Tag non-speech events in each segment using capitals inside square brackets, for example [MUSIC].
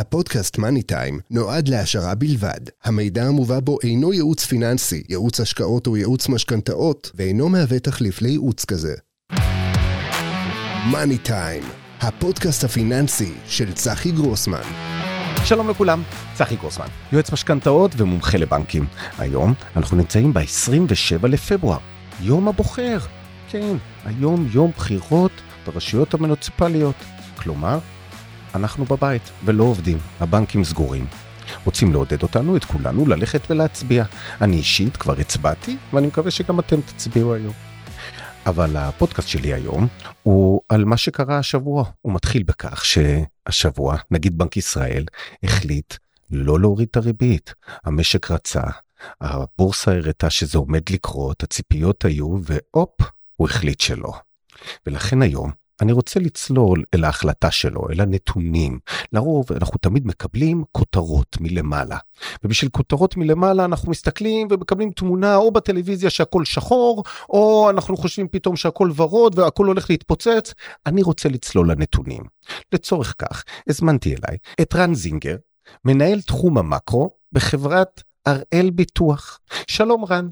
הפודקאסט מאני טיים נועד להשערה בלבד. המידע המובא בו אינו ייעוץ פיננסי, ייעוץ השקעות או ייעוץ משכנתאות, ואינו מהווה תחליף לייעוץ כזה. מאני טיים, הפודקאסט הפיננסי של צחי גרוסמן. שלום לכולם, צחי גרוסמן, יועץ משכנתאות ומומחה לבנקים. היום אנחנו נמצאים ב-27 לפברואר, יום הבוחר. כן, היום יום בחירות ברשויות המוניציפליות. כלומר, אנחנו בבית ולא עובדים, הבנקים סגורים. רוצים לעודד אותנו, את כולנו, ללכת ולהצביע. אני אישית כבר הצבעתי, ואני מקווה שגם אתם תצביעו היום. אבל הפודקאסט שלי היום הוא על מה שקרה השבוע. הוא מתחיל בכך שהשבוע, נגיד בנק ישראל, החליט לא להוריד את הריבית. המשק רצה, הבורסה הראתה שזה עומד לקרות, הציפיות היו, והופ, הוא החליט שלא. ולכן היום אני רוצה לצלול אל ההחלטה שלו, אל הנתונים. לרוב אנחנו תמיד מקבלים כותרות מלמעלה. ובשביל כותרות מלמעלה אנחנו מסתכלים ומקבלים תמונה או בטלוויזיה שהכל שחור, או אנחנו חושבים פתאום שהכל ורוד והכל הולך להתפוצץ. אני רוצה לצלול לנתונים. לצורך כך, הזמנתי אליי את רן זינגר, מנהל תחום המקרו בחברת הראל ביטוח. שלום רן.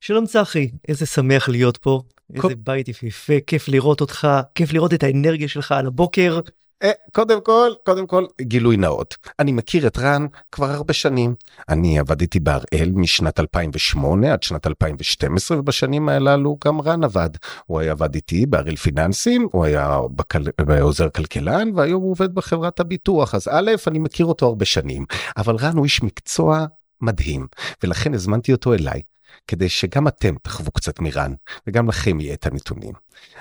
שלום צחי, איזה שמח להיות פה. איזה בית יפהפה, כיף לראות אותך, כיף לראות את האנרגיה שלך על הבוקר. אה, קודם כל, קודם כל, גילוי נאות. אני מכיר את רן כבר הרבה שנים. אני עבדתי בהראל משנת 2008 עד שנת 2012, ובשנים הללו גם רן עבד. הוא היה עבד איתי בהראל פיננסים, הוא היה בכל... עוזר כלכלן, והיום הוא עובד בחברת הביטוח. אז א', אני מכיר אותו הרבה שנים, אבל רן הוא איש מקצוע מדהים, ולכן הזמנתי אותו אליי. כדי שגם אתם תחוו קצת מרן, וגם לכם יהיה את הנתונים.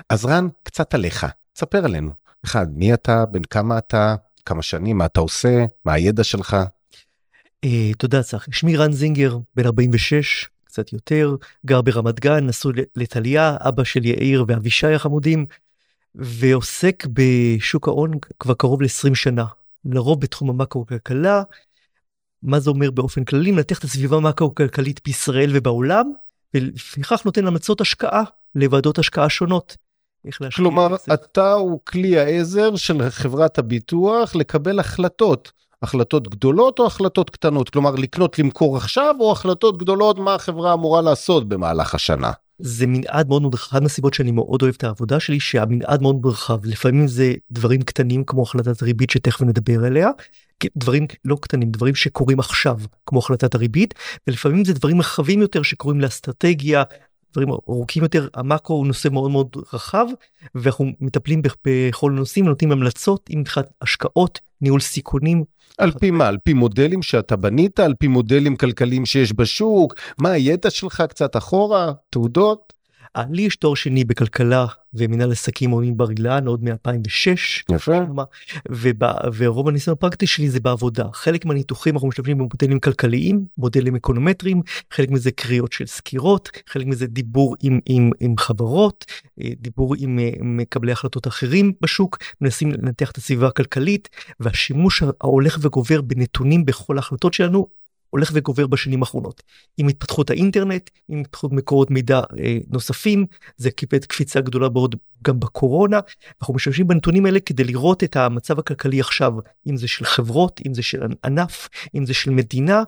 אז רן, קצת עליך, תספר עלינו. אחד, מי אתה, בן כמה אתה, כמה שנים, מה אתה עושה, מה הידע שלך. אה, תודה צחי, שמי רן זינגר, בן 46, קצת יותר, גר ברמת גן, נשוי לטליה, אבא של יאיר ואבישי החמודים, ועוסק בשוק ההון כבר קרוב ל-20 שנה. לרוב בתחום המקרו-כלכלה, מה זה אומר באופן כללי, מנתח את הסביבה המקרו-כלכלית בישראל ובעולם, ולפיכך נותן המלצות השקעה לוועדות השקעה שונות. כלומר, אתה הוא כלי העזר של חברת הביטוח לקבל החלטות. החלטות גדולות או החלטות קטנות? כלומר, לקנות, למכור עכשיו, או החלטות גדולות, מה החברה אמורה לעשות במהלך השנה? זה מנעד מאוד מאוד רחב, מהסיבות שאני מאוד אוהב את העבודה שלי, שהמנעד מאוד רחב. לפעמים זה דברים קטנים כמו החלטת ריבית שתכף נדבר עליה, דברים לא קטנים, דברים שקורים עכשיו, כמו החלטת הריבית, ולפעמים זה דברים רחבים יותר שקורים לאסטרטגיה, דברים ארוכים יותר, המאקרו הוא נושא מאוד מאוד רחב, ואנחנו מטפלים בכל הנושאים, נותנים המלצות עם מבחינת השקעות, ניהול סיכונים. על פי מה? על פי מודלים שאתה בנית? על פי מודלים כלכליים שיש בשוק? מה הידע שלך קצת אחורה? תעודות? לי יש תואר שני בכלכלה ומנהל עסקים עולים בר אילן עוד מ-2006. יפה. ורוב הניסיון הפרקטי שלי זה בעבודה. חלק מהניתוחים אנחנו משתמשים במודלים כלכליים, מודלים אקונומטריים, חלק מזה קריאות של סקירות, חלק מזה דיבור עם, עם, עם חברות, אה, דיבור אה, עם מקבלי החלטות אחרים בשוק, מנסים לנתח את הסביבה הכלכלית, והשימוש ההולך וגובר בנתונים בכל ההחלטות שלנו הולך וגובר בשנים האחרונות. עם התפתחות האינטרנט, עם התפתחות מקורות מידע אה, נוספים, זה קיפד קפיצה גדולה מאוד גם בקורונה. אנחנו משתמשים בנתונים האלה כדי לראות את המצב הכלכלי עכשיו, אם זה של חברות, אם זה של ענף, אם זה של מדינה,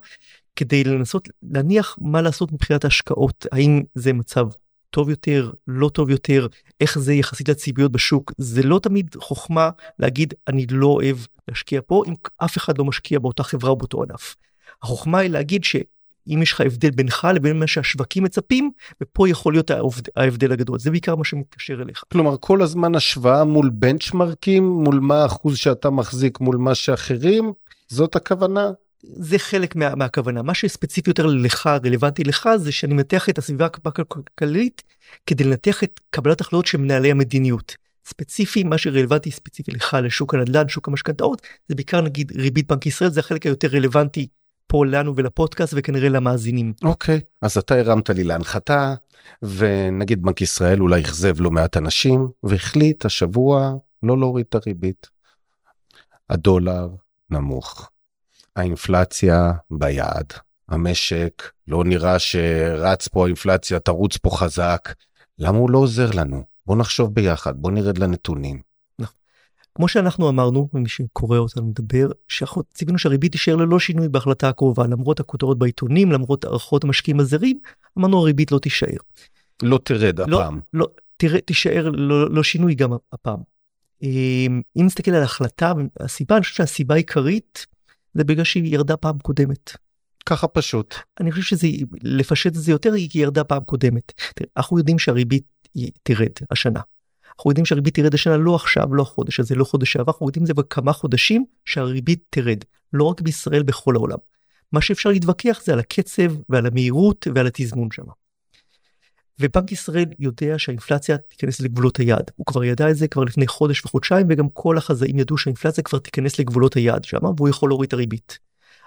כדי לנסות להניח מה לעשות מבחינת ההשקעות, האם זה מצב טוב יותר, לא טוב יותר, איך זה יחסית לציפיות בשוק. זה לא תמיד חוכמה להגיד אני לא אוהב להשקיע פה אם אף אחד לא משקיע באותה חברה או באותו ענף. החוכמה היא להגיד שאם יש לך הבדל בינך לבין מה שהשווקים מצפים, ופה יכול להיות ההבדל הגדול. זה בעיקר מה שמתקשר אליך. כלומר, כל הזמן השוואה מול בנצ'מרקים, מול מה האחוז שאתה מחזיק מול מה שאחרים, זאת הכוונה? זה חלק מה, מהכוונה. מה שספציפי יותר לך, רלוונטי לך, זה שאני מנתח את הסביבה הכלכלית כדי לנתח את קבלת החלטות של מנהלי המדיניות. ספציפי, מה שרלוונטי ספציפי לך לשוק הנדל"ן, שוק המשכנתאות, זה בעיקר נגיד ריבית בנק ישראל, זה החלק היותר רלוונטי פה לנו ולפודקאסט וכנראה למאזינים. אוקיי, okay, אז אתה הרמת לי להנחתה, ונגיד בנק ישראל אולי אכזב לא מעט אנשים, והחליט השבוע לא להוריד את הריבית. הדולר נמוך, האינפלציה ביעד, המשק לא נראה שרץ פה האינפלציה, תרוץ פה חזק, למה הוא לא עוזר לנו? בוא נחשוב ביחד, בוא נרד לנתונים. כמו שאנחנו אמרנו, ומי שקורא אותנו מדבר, ציפינו שהריבית תישאר ללא שינוי בהחלטה הקרובה, למרות הכותרות בעיתונים, למרות הערכות המשקיעים הזרים, אמרנו הריבית לא תישאר. לא תרד לא, הפעם. לא, תראה, תישאר לא, לא שינוי גם הפעם. אם נסתכל על ההחלטה, הסיבה, אני חושב שהסיבה העיקרית זה בגלל שהיא ירדה פעם קודמת. ככה פשוט. אני חושב שזה, לפשט את זה יותר, היא ירדה פעם קודמת. תראה, אנחנו יודעים שהריבית תרד השנה. אנחנו יודעים שהריבית תרד השנה לא עכשיו, לא החודש הזה, לא חודש שעבר, אנחנו יודעים את זה בכמה חודשים שהריבית תרד, לא רק בישראל, בכל העולם. מה שאפשר להתווכח זה על הקצב ועל המהירות ועל התזמון שם. ובנק ישראל יודע שהאינפלציה תיכנס לגבולות היעד. הוא כבר ידע את זה כבר לפני חודש וחודשיים וגם כל החזאים ידעו שהאינפלציה כבר תיכנס לגבולות היעד שם והוא יכול להוריד את הריבית.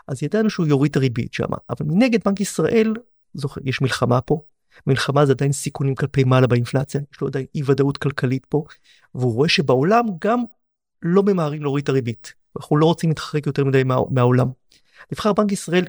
אז ידענו שהוא יוריד את הריבית שם, אבל מנגד בנק ישראל, זוכר, יש מלחמה פה, מלחמה זה עדיין סיכונים כלפי מעלה באינפלציה, יש לו עדיין אי ודאות כלכלית פה, והוא רואה שבעולם גם לא ממהרים להוריד את הריבית. אנחנו לא רוצים להתחרק יותר מדי מה, מהעולם. נבחר בנק ישראל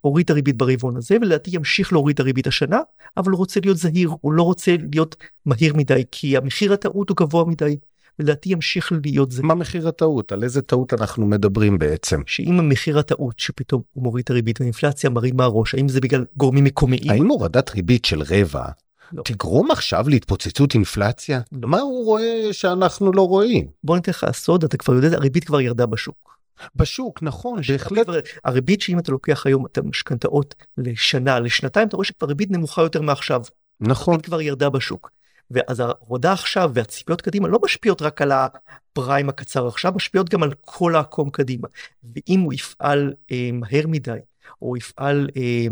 הוריד את הריבית ברבעון הזה ולדעתי ימשיך להוריד את הריבית השנה אבל הוא רוצה להיות זהיר הוא לא רוצה להיות מהיר מדי כי המחיר הטעות הוא גבוה מדי ולדעתי ימשיך להיות זה. מה מחיר הטעות? על איזה טעות אנחנו מדברים בעצם? שאם המחיר הטעות שפתאום הוא מוריד את הריבית והאינפלציה מרימה ראש, האם זה בגלל גורמים מקומיים? האם הורדת ריבית של רבע לא. תגרום עכשיו להתפוצצות אינפלציה? לא. מה הוא רואה שאנחנו לא רואים? בוא ניתן לך סוד, אתה כבר יודע, הריבית כבר ירדה בשוק. בשוק, נכון, בהחלט. הריבית שאם אתה לוקח היום את המשכנתאות לשנה, לשנתיים, אתה רואה שכבר ריבית נמוכה יותר מעכשיו. נכון. הריבית כבר ירדה בשוק. ואז ההורדה עכשיו והציפיות קדימה לא משפיעות רק על הפריים הקצר עכשיו, משפיעות גם על כל העקום קדימה. ואם הוא יפעל אה, מהר מדי, או יפעל, אה,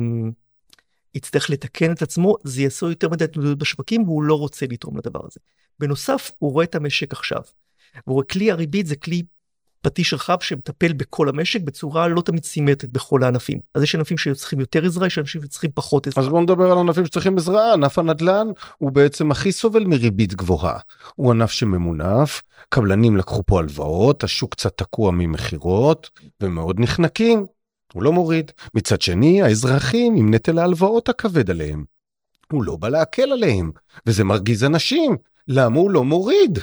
יצטרך לתקן את עצמו, זה יעשו יותר מדי תנודות בשווקים והוא לא רוצה לתרום לדבר הזה. בנוסף, הוא רואה את המשק עכשיו. והוא רואה כלי הריבית זה כלי פטיש רחב שמטפל בכל המשק בצורה לא תמיד סימטרית בכל הענפים. אז יש ענפים שצריכים יותר עזרה, יש אנשים שצריכים פחות עזרה. אז בוא נדבר על ענפים שצריכים עזרה, ענף הנדל"ן הוא בעצם הכי סובל מריבית גבוהה. הוא ענף שממונף, קבלנים לקחו פה הלוואות, השוק קצת תקוע ממכירות ומאוד נחנקים. הוא לא מוריד. מצד שני, האזרחים עם נטל ההלוואות הכבד עליהם. הוא לא בא להקל עליהם, וזה מרגיז אנשים. למה הוא לא מוריד?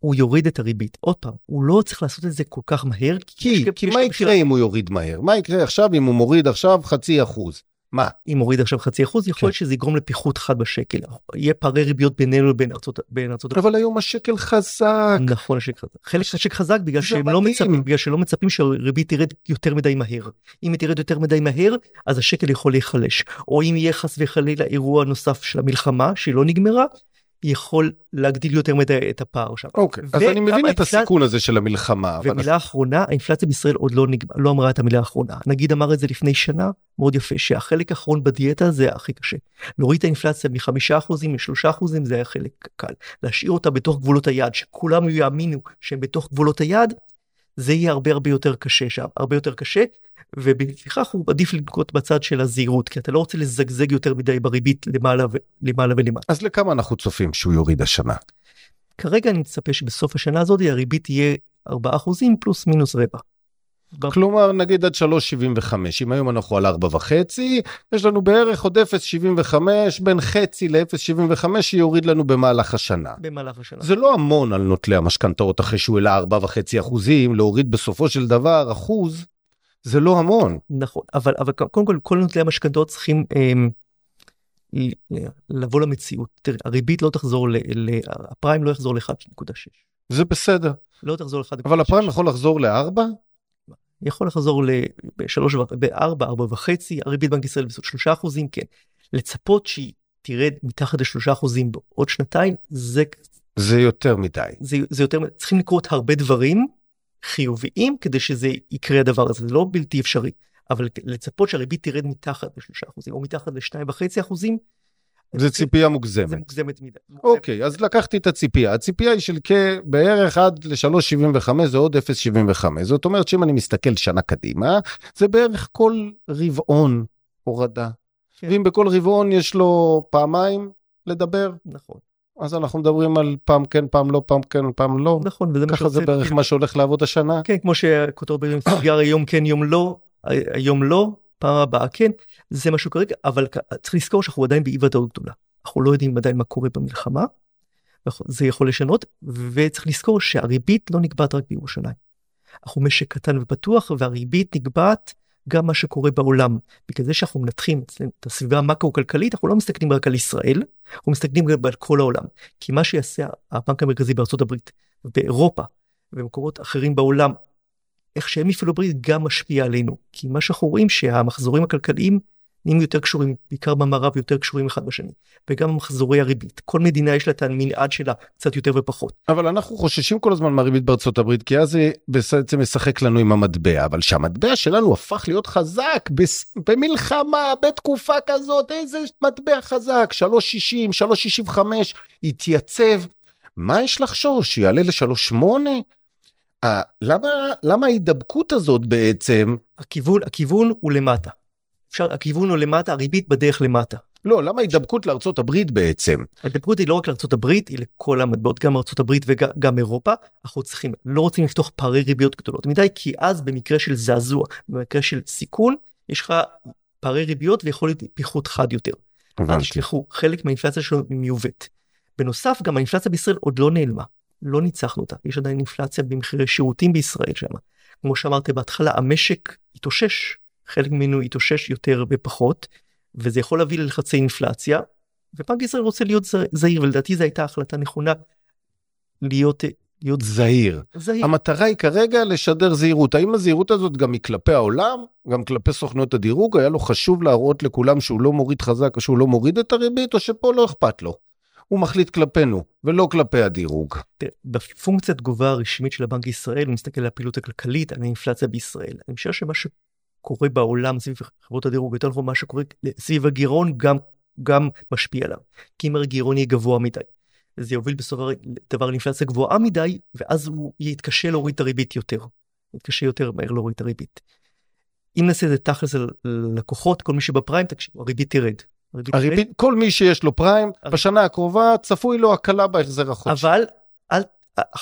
הוא יוריד את הריבית. עוד פעם, הוא לא צריך לעשות את זה כל כך מהר. כי, כי מה יקרה אם הוא יוריד מהר? מה יקרה עכשיו אם הוא מוריד עכשיו חצי אחוז? מה? אם מוריד עכשיו חצי אחוז, יכול להיות כן. שזה יגרום לפיחות חד בשקל. יהיה פערי ריביות בינינו לבין ארצות הברית. אבל היום השקל חזק. נכון, השקל חזק. חלק השקל חזק בגלל שהם לא מצפים, בגלל שלא מצפים שהריבית תרד יותר מדי מהר. אם היא תרד יותר מדי מהר, אז השקל יכול להיחלש. או אם יהיה חס וחלילה אירוע נוסף של המלחמה, שהיא לא נגמרה, יכול להגדיל יותר מדי את הפער שם. אוקיי, אז אני מבין את הסיכון הזה של המלחמה. ומילה אחרונה, האינפלציה בישראל עוד לא, נגמר, לא אמרה את המילה האחרונה. נגיד אמר את זה לפני שנה, מאוד יפה, שהחלק האחרון בדיאטה זה הכי קשה. להוריד את האינפלציה מחמישה אחוזים לשלושה אחוזים זה היה חלק קל. להשאיר אותה בתוך גבולות היעד, שכולם יאמינו שהם בתוך גבולות היעד, זה יהיה הרבה הרבה יותר קשה שם, הרבה יותר קשה, ובלפיכך הוא עדיף לנקוט בצד של הזהירות, כי אתה לא רוצה לזגזג יותר מדי בריבית למעלה, ו... למעלה ולמעלה. אז לכמה אנחנו צופים שהוא יוריד השנה? כרגע אני מצפה שבסוף השנה הזאת הריבית תהיה 4% פלוס מינוס רבע. כלומר נגיד עד 3.75 אם היום אנחנו על 4.5 יש לנו בערך עוד 0.75 בין חצי ל-0.75 שיוריד לנו במהלך השנה. במהלך השנה. זה לא המון על נוטלי המשכנתאות אחרי שהוא העלה 4.5 אחוזים להוריד בסופו של דבר אחוז זה לא המון. נכון, אבל, אבל קודם כל, כל נוטלי המשכנתאות צריכים אמ, לבוא למציאות. תראה, הריבית לא תחזור, ל, ל, הפריים לא יחזור ל-1.6. זה בסדר. לא תחזור ל-1.6. אבל הפריים יכול לחזור ל-4? יכול לחזור ל-3, ב-4, 4 וחצי, הריבית בנק ישראל בסוף 3 אחוזים, כן. לצפות שהיא תרד מתחת ל-3 אחוזים בעוד שנתיים, זה... זה יותר מדי. זה, זה יותר, צריכים לקרות הרבה דברים. חיוביים כדי שזה יקרה הדבר הזה, זה לא בלתי אפשרי, אבל לצפות שהריבית תרד מתחת ל-3% או מתחת ל-2.5%, זה ציפייה מוגזמת. זה מוגזמת מדי. אוקיי, אז לקחתי את הציפייה. הציפייה היא של בערך עד ל-3.75 זה עוד 0.75. זאת אומרת שאם אני מסתכל שנה קדימה, זה בערך כל רבעון הורדה. כן. ואם בכל רבעון יש לו פעמיים לדבר, נכון. אז אנחנו מדברים על פעם כן, פעם לא, פעם כן, פעם לא. נכון, וזה מה ככה זה בערך מה שהולך לעבוד השנה. כן, כמו שכותב ביום סיגר יום כן, יום לא, היום לא, פעם הבאה כן, זה משהו כרגע, אבל צריך לזכור שאנחנו עדיין באי ודאות גדולה. אנחנו לא יודעים עדיין מה קורה במלחמה, זה יכול לשנות וצריך לזכור שהריבית לא נקבעת רק בירושלים. אנחנו משק קטן ופתוח והריבית נקבעת גם מה שקורה בעולם. בגלל זה שאנחנו מנתחים את הסביבה המקרו-כלכלית, אנחנו לא מסתכלים רק על ישראל, אנחנו מסתכלים גם על כל העולם. כי מה שיעשה הבנק המרכזי בארצות הברית, באירופה ובמקומות אחרים בעולם, איך שהם יפעלו ברית גם משפיע עלינו. כי מה שאנחנו רואים שהמחזורים הכלכליים נהיים יותר קשורים, בעיקר במערב יותר קשורים אחד בשני. וגם מחזורי הריבית. כל מדינה יש לה את המנעד שלה קצת יותר ופחות. אבל אנחנו חוששים כל הזמן מהריבית בארצות הברית, כי אז זה בעצם משחק לנו עם המטבע, אבל שהמטבע שלנו הפך להיות חזק במלחמה, בתקופה כזאת, איזה מטבע חזק, 3.60, 3.65, התייצב. מה יש לחשוש, שיעלה ל-3.8? למה, למה ההידבקות הזאת בעצם? הכיוון, הכיוון הוא למטה. אפשר, הכיוון הוא למטה, הריבית בדרך למטה. לא, למה הידבקות לארצות הברית בעצם? ההידבקות היא לא רק לארצות הברית, היא לכל המטבעות, גם ארצות הברית וגם אירופה. אנחנו צריכים, לא רוצים לפתוח פערי ריביות גדולות מדי, כי אז במקרה של זעזוע, במקרה של סיכון, יש לך פערי ריביות ויכול להיות פיחות חד יותר. הבנתי. תשלחו, חלק מהאינפלציה שלנו מיובאת. בנוסף, גם האינפלציה בישראל עוד לא נעלמה. לא ניצחנו אותה. יש עדיין אינפלציה במחירי שירותים בישראל שם. כמו שאמרתי בהתחלה, המשק התאושש חלק ממנו יתאושש יותר ופחות, וזה יכול להביא ללחצי אינפלציה, ובנק ישראל רוצה להיות זהיר, ולדעתי זו הייתה החלטה נכונה להיות... להיות זהיר. זהיר. המטרה היא כרגע לשדר זהירות. האם הזהירות הזאת גם היא כלפי העולם, גם כלפי סוכנויות הדירוג? היה לו חשוב להראות לכולם שהוא לא מוריד חזק או שהוא לא מוריד את הריבית, או שפה לא אכפת לו? הוא מחליט כלפינו, ולא כלפי הדירוג. בפונקציית תגובה הרשמית של הבנק ישראל, הוא מסתכל על הפעילות הכלכלית, על האינפלציה בישראל. אני חושב שמה קורה בעולם סביב חברות הדירוג, יותר נכון מה שקורה סביב הגירעון גם, גם משפיע עליו. כי אם הגירעון יהיה גבוה מדי, זה יוביל בסופו של דבר לאינפלציה גבוהה מדי, ואז הוא יתקשה להוריד את הריבית יותר. יתקשה יותר מהר להוריד את הריבית. אם נעשה את זה תכלס על לקוחות, כל מי שבפריים, תקשיבו, הריבית תרד. הריבית. כל מי שיש לו פריים, בשנה הקרובה צפוי לו הקלה בהחזר החודשי. אבל אל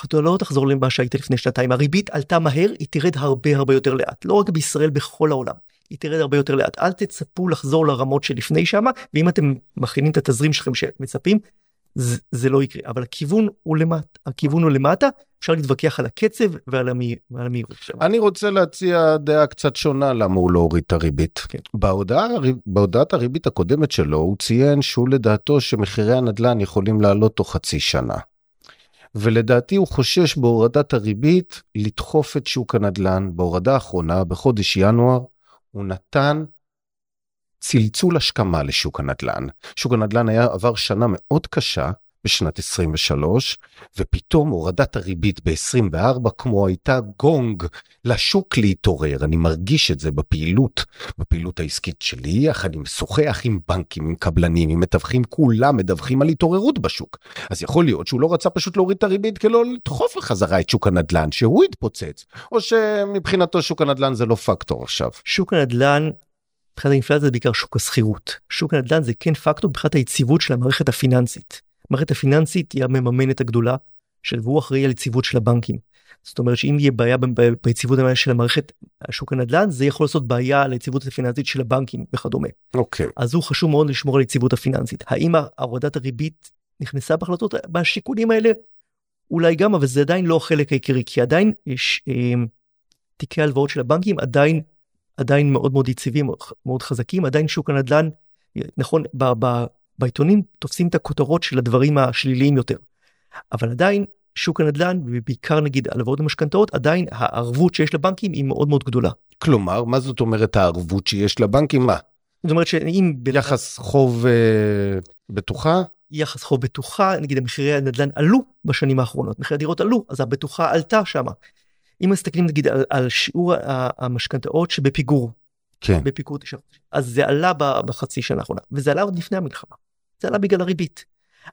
אתה לא תחזור למה שהיית לפני שנתיים, הריבית עלתה מהר, היא תרד הרבה הרבה יותר לאט, לא רק בישראל, בכל העולם. היא תרד הרבה יותר לאט. אל תצפו לחזור לרמות שלפני שמה, ואם אתם מכינים את התזרים שלכם שמצפים, זה, זה לא יקרה. אבל הכיוון הוא למטה, הכיוון הוא למטה, אפשר להתווכח על הקצב ועל, המהיר, ועל המהירות. אני רוצה להציע דעה קצת שונה למה הוא לא הוריד את הריבית. כן. בהודעה, בהודעת הריבית הקודמת שלו הוא ציין שהוא לדעתו שמחירי הנדל"ן יכולים לעלות תוך חצי שנה. ולדעתי הוא חושש בהורדת הריבית לדחוף את שוק הנדל"ן. בהורדה האחרונה, בחודש ינואר, הוא נתן צלצול השכמה לשוק הנדל"ן. שוק הנדל"ן היה עבר שנה מאוד קשה, בשנת 23, ופתאום הורדת הריבית ב-24 כמו הייתה גונג לשוק להתעורר. אני מרגיש את זה בפעילות, בפעילות העסקית שלי, יחד עם משוחח עם בנקים, עם קבלנים, עם מתווכים, כולם מדווחים על התעוררות בשוק. אז יכול להיות שהוא לא רצה פשוט להוריד את הריבית כדי לא לדחוף בחזרה את שוק הנדל"ן, שהוא יתפוצץ, או שמבחינתו שוק הנדל"ן זה לא פקטור עכשיו. שוק הנדל"ן מבחינת האינפלציה זה בעיקר שוק השכירות. שוק הנדל"ן זה כן פקטור מבחינת היציבות של המערכת הפיננסית. המערכת הפיננסית היא המממנת הגדולה, של, והוא אחראי על יציבות של הבנקים. זאת אומרת שאם יהיה בעיה ביציבות של המערכת, שוק הנדל"ן, זה יכול לעשות בעיה על היציבות הפיננסית של הבנקים וכדומה. אוקיי. Okay. אז הוא חשוב מאוד לשמור על היציבות הפיננסית. האם הורדת הריבית נכנסה בהחלטות, בשיקולים האלה? אולי גם, אבל זה עדיין לא החלק העיקרי, כי עדיין יש אה, תיקי הלוואות של הבנקים עדיין, עדיין מאוד מאוד יציבים, מאוד חזקים, עדיין שוק הנדל"ן, נכון, ב, ב, בעיתונים תופסים את הכותרות של הדברים השליליים יותר. אבל עדיין שוק הנדל"ן ובעיקר נגיד הלוואות המשכנתאות עדיין הערבות שיש לבנקים היא מאוד מאוד גדולה. כלומר מה זאת אומרת הערבות שיש לבנקים מה? זאת אומרת שאם יחס חוב אה, בטוחה יחס חוב בטוחה נגיד מחירי הנדל"ן עלו בשנים האחרונות מחירי הדירות עלו אז הבטוחה עלתה שמה. אם מסתכלים נגיד על, על שיעור המשכנתאות שבפיגור. כן. בפיגור תשעה. אז זה עלה בחצי שנה האחרונה וזה עלה עוד לפני המלחמה. זה עלה בגלל הריבית.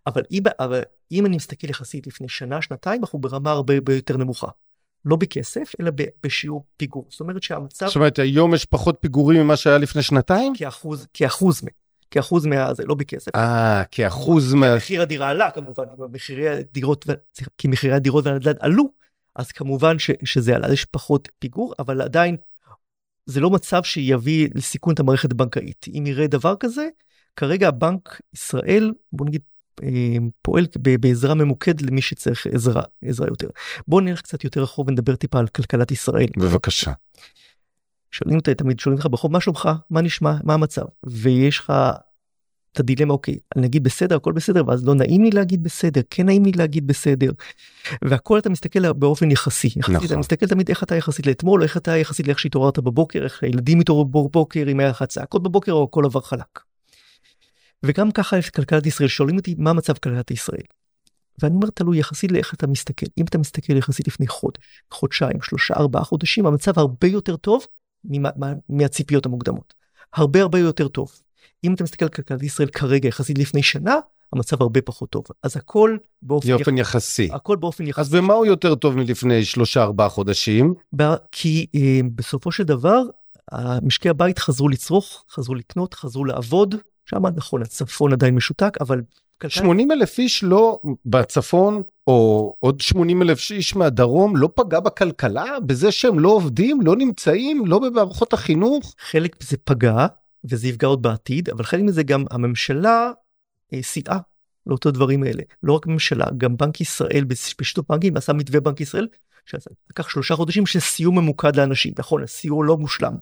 אבל אם, אבל אם אני מסתכל יחסית לפני שנה, שנתיים, אנחנו ברמה הרבה הרבה יותר נמוכה. לא בכסף, אלא בשיעור פיגור. זאת אומרת שהמצב... זאת אומרת, היום יש פחות פיגורים ממה שהיה לפני שנתיים? כאחוז, כאחוז, כאחוז מה... זה לא בכסף. אה, כאחוז מה... מחיר הדירה עלה כמובן, מחירי הדירות, כי מחירי הדירות והנדל"ן עלו, אז כמובן ש, שזה עלה, יש פחות פיגור, אבל עדיין זה לא מצב שיביא לסיכון את המערכת הבנקאית. אם יראה דבר כזה, כרגע הבנק ישראל, בוא נגיד, אה, פועל בעזרה ממוקד למי שצריך עזרה, עזרה יותר. בואו נלך קצת יותר רחוב ונדבר טיפה על כלכלת ישראל. בבקשה. שואלים אותי תמיד, שואלים אותך ברחוב, מה שלומך? מה נשמע? מה המצב? ויש לך את הדילמה, אוקיי, אני אגיד בסדר, הכל בסדר, ואז לא נעים לי להגיד בסדר, כן נעים לי להגיד בסדר. והכל אתה מסתכל באופן יחסי, יחסית, נכון. אתה מסתכל תמיד איך אתה יחסית לאתמול, איך אתה יחסית לאיך שהתעוררת בבוקר, איך הילדים התעוררו בבוקר, אם היה לך צעקות בבוקר או הכל עבר חלק. וגם ככה כלכלת ישראל, שואלים אותי מה מצב כלכלת ישראל. ואני אומר תלוי יחסית לאיך אתה מסתכל, אם אתה מסתכל יחסית לפני חודש, חודשיים, שלושה, ארבעה חודשים, המצב הרבה יותר טוב מהציפיות המוקדמות. הרבה הרבה יותר טוב. אם אתה מסתכל על כלכלת ישראל כרגע יחסית לפני שנה, המצב הרבה פחות טוב. אז הכל באופן, באופן יח... יחסי. הכל באופן יחסי. אז במה הוא יותר טוב מלפני שלושה ארבעה חודשים? כי אה, בסופו של דבר, משקי הבית חזרו לצרוך, חזרו לקנות, חזרו לעבוד. שם נכון, הצפון עדיין משותק, אבל... 80 אלף איש לא בצפון, או עוד 80 אלף איש מהדרום, לא פגע בכלכלה? בזה שהם לא עובדים, לא נמצאים, לא במערכות החינוך? חלק זה פגע, וזה יפגע עוד בעתיד, אבל חלק מזה גם הממשלה אה, סייעה לאותו דברים האלה. לא רק ממשלה, גם בנק ישראל בשיתוף בנקים עשה מתווה בנק ישראל, שלקח שלושה חודשים של סיוע ממוקד לאנשים. נכון, הסיוע לא מושלם.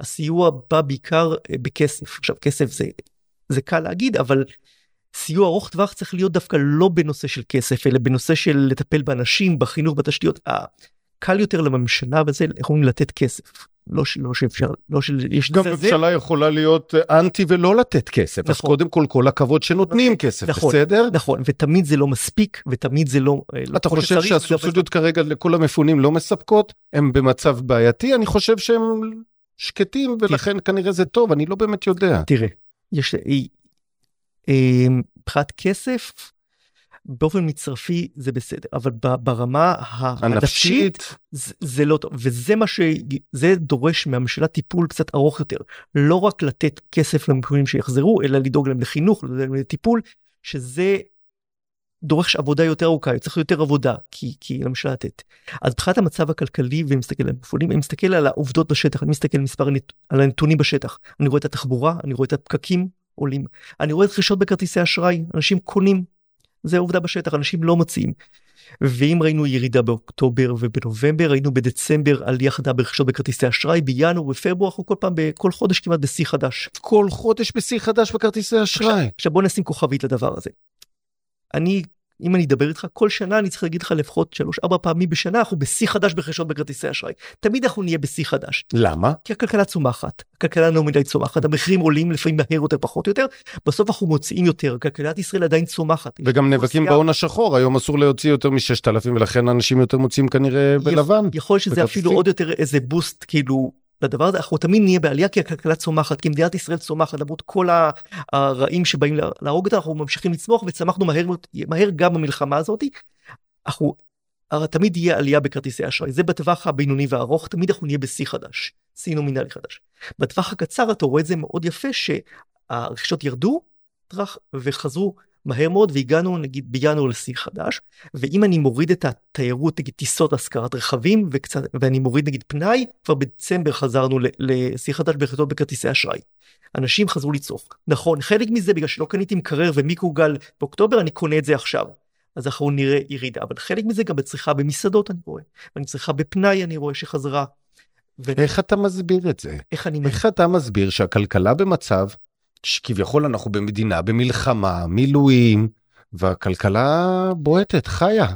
הסיוע בא בעיקר אה, בכסף. עכשיו, כסף זה, זה קל להגיד, אבל סיוע ארוך טווח צריך להיות דווקא לא בנושא של כסף, אלא בנושא של לטפל באנשים, בחינוך, בתשתיות. קל יותר לממשלה וזה, איך אומרים, לתת כסף. לא, לא שאפשר, לא שיש... גם ממשלה יכולה להיות אנטי ולא לתת כסף, נכון. אז קודם כל כל הכבוד שנותנים נכון, כסף, נכון, בסדר? נכון, ותמיד זה לא מספיק, ותמיד זה לא... אה, אתה חושב שהסובסידיות כרגע לכל המפונים לא מספקות? הם במצב בעייתי? אני חושב שהם שקטים, ולכן תראה. כנראה זה טוב, אני לא באמת יודע. תראה, יש... אה, אה, מבחינת כסף, באופן מצרפי זה בסדר אבל ברמה הנפשית? זה, זה לא טוב וזה מה שזה דורש מהממשלה טיפול קצת ארוך יותר. לא רק לתת כסף למקומות שיחזרו אלא לדאוג להם לחינוך לדאוג להם לטיפול שזה דורש עבודה יותר ארוכה צריך יותר עבודה כי כי לממשלה לתת. אז מבחינת המצב הכלכלי ומסתכל על המפעולים אני מסתכל על העובדות בשטח אני מסתכל מספר על הנתונים בשטח. אני רואה את התחבורה אני רואה את הפקקים עולים. אני רואה את רכישות בכרטיסי אשראי אנשים קונים זה עובדה בשטח, אנשים לא מציעים. ואם ראינו ירידה באוקטובר ובנובמבר, ראינו בדצמבר עלייה חדה ברכישות בכרטיסי אשראי, בינואר ובפברואר אנחנו כל פעם, בכל חודש כמעט בשיא חדש. כל חודש בשיא חדש בכרטיסי אשראי. עכשיו, עכשיו בוא נשים כוכבית לדבר הזה. אני אם אני אדבר איתך כל שנה אני צריך להגיד לך לפחות שלוש ארבע פעמים בשנה אנחנו בשיא חדש ברכישות בכרטיסי אשראי. תמיד אנחנו נהיה בשיא חדש. למה? כי הכלכלה צומחת, הכלכלה נומינלית צומחת, המחירים עולים לפעמים מהר יותר פחות יותר, בסוף אנחנו מוציאים יותר, כלכלת ישראל עדיין צומחת. וגם נאבקים בהון השחור, היום אסור להוציא יותר מ-6,000 ולכן אנשים יותר מוציאים כנראה בלבן. יכול שזה אפילו עוד יותר איזה בוסט כאילו לדבר הזה אנחנו תמיד נהיה בעלייה כי הכלכלה צומחת כי מדינת ישראל צומחת למרות כל הרעים שבאים להרוג אותה אנחנו ממשיכים לצמוח וצמחנו מהר מהר גם במלחמה הזאת. אנחנו תמיד יהיה עלייה בכרטיסי אשראי זה בטווח הבינוני והארוך תמיד אנחנו נהיה בשיא חדש שיא נומינלי חדש. בטווח הקצר אתה רואה את זה מאוד יפה שהרכישות ירדו וחזרו מהר מאוד והגענו נגיד בינואר לשיא חדש ואם אני מוריד את התיירות נגיד טיסות השכרת רכבים וקצת ואני מוריד נגיד פנאי כבר בדצמבר חזרנו לשיא חדש בהחלטות בכרטיסי אשראי. אנשים חזרו לצרוך נכון חלק מזה בגלל שלא קניתי מקרר ומיקרוגל באוקטובר אני קונה את זה עכשיו. אז אנחנו נראה ירידה אבל חלק מזה גם בצריכה במסעדות אני רואה ואני צריכה בפנאי אני רואה שחזרה. ו... איך אתה מסביר את זה? איך אני איך אתה מסביר שהכלכלה במצב שכביכול אנחנו במדינה במלחמה, מילואים, והכלכלה בועטת, חיה.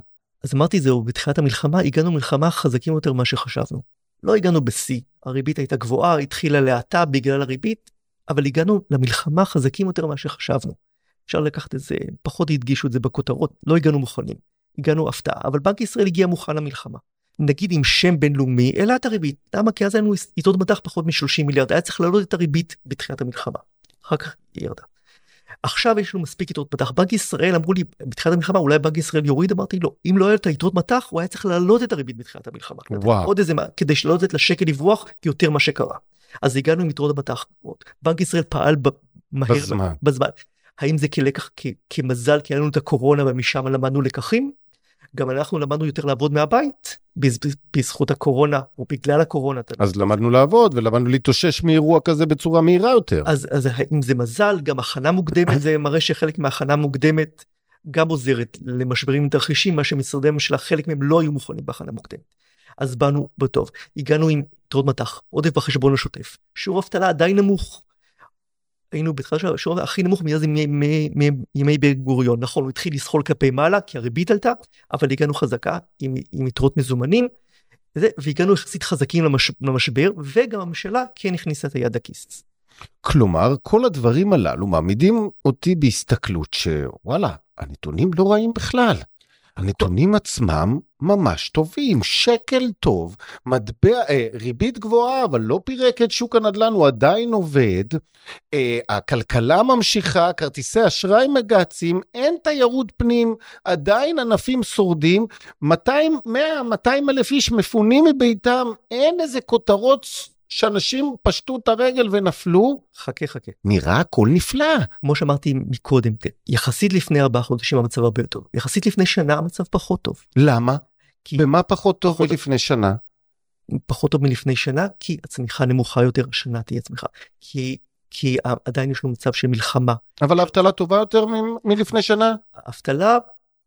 אז אמרתי זהו, בתחילת המלחמה הגענו מלחמה חזקים יותר ממה שחשבנו. לא הגענו בשיא, הריבית הייתה גבוהה, התחילה להאטה בגלל הריבית, אבל הגענו למלחמה חזקים יותר ממה שחשבנו. אפשר לקחת את זה, פחות הדגישו את זה בכותרות, לא הגענו מוכנים. הגענו הפתעה, אבל בנק ישראל הגיע מוכן למלחמה. נגיד עם שם בינלאומי, העלה את הריבית. למה? כי אז היינו יתרות מטח פחות מ-30 מיליארד, היה צריך להעלות את הריבית בתחילת המלחמה. אחר כך היא ירדה. עכשיו יש לנו מספיק יתרות מטח. בנק ישראל אמרו לי בתחילת המלחמה אולי בנק ישראל יוריד אמרתי לא אם לא היה את היתרות מטח הוא היה צריך להעלות את הריבית בתחילת המלחמה. וואו. עוד איזה כדי שלא לתת לשקל לברוח יותר מה שקרה. אז הגענו עם יתרות המטח. בנק ישראל פעל מהר בזמן. בזמן. האם זה כלקח כמזל כי היה לנו את הקורונה ומשם למדנו לקחים? גם אנחנו למדנו יותר לעבוד מהבית בזכות הקורונה או בגלל הקורונה. אז למדנו לעבוד ולמדנו להתאושש מאירוע כזה בצורה מהירה יותר. אז, אז אם זה מזל גם הכנה מוקדמת זה מראה שחלק מהכנה מוקדמת גם עוזרת למשברים תרחישים, מה שמשרדי הממשלה, חלק מהם לא היו מוכנים בהכנה מוקדמת. אז באנו בטוב, הגענו עם יתרות מטח, עודף בחשבון השוטף, שיעור אבטלה עדיין נמוך. היינו בתחילת של השיעור הכי נמוך מאז מימי בן גוריון, נכון, הוא התחיל לסחול כלפי מעלה כי הריבית עלתה, אבל הגענו חזקה עם, עם יתרות מזומנים, וזה, והגענו יחסית חזקים למש, למשבר, וגם הממשלה כן הכניסה את היד לכיס. כלומר, כל הדברים הללו מעמידים אותי בהסתכלות שוואלה, הנתונים לא רעים בכלל. הנתונים עצמם ממש טובים, שקל טוב, מטבע, אה, ריבית גבוהה, אבל לא פירק את שוק הנדל"ן, הוא עדיין עובד, אה, הכלכלה ממשיכה, כרטיסי אשראי מגהצים, אין תיירות פנים, עדיין ענפים שורדים, 200, 100, 200 אלף איש מפונים מביתם, אין איזה כותרות שאנשים פשטו את הרגל ונפלו. חכה חכה. נראה הכל נפלא. כמו שאמרתי מקודם, יחסית לפני ארבעה חודשים המצב הרבה יותר טוב. יחסית לפני שנה המצב פחות טוב. למה? כי... במה פחות טוב פחות... מלפני שנה? פחות טוב מלפני שנה, כי הצמיחה נמוכה יותר, השנה תהיה צמיחה. כי, כי עדיין יש לנו מצב של מלחמה. אבל האבטלה טובה יותר מ- מלפני שנה? האבטלה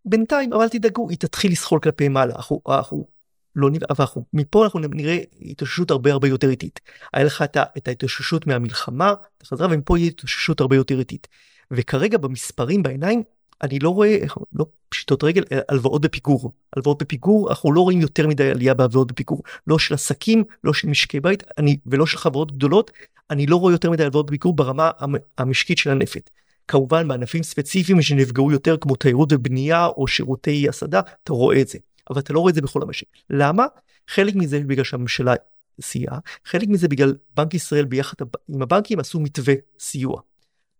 בינתיים, אבל תדאגו, היא תתחיל לסחול כלפי מעלה. אנחנו, אנחנו לא נראה, אבל אנחנו, מפה אנחנו נראה התאוששות הרבה הרבה יותר איטית. היה לך את, את ההתאוששות מהמלחמה, חזרה, ומפה יהיה התאוששות הרבה יותר איטית. וכרגע במספרים בעיניים, אני לא רואה, לא פשיטות רגל, הלוואות בפיגור. הלוואות בפיגור, אנחנו לא רואים יותר מדי עלייה בהלוואות בפיגור. לא של עסקים, לא של משקי בית, אני, ולא של חברות גדולות, אני לא רואה יותר מדי הלוואות בפיגור ברמה המשקית של הנפט. כמובן בענפים ספציפיים שנפגעו יותר כמו תיירות ובנייה או שירותי הסעדה, אתה רואה את זה. אבל אתה לא רואה את זה בכל המשק. למה? חלק מזה בגלל שהממשלה סייעה, חלק מזה בגלל בנק ישראל ביחד עם הבנקים עשו מתווה סיוע.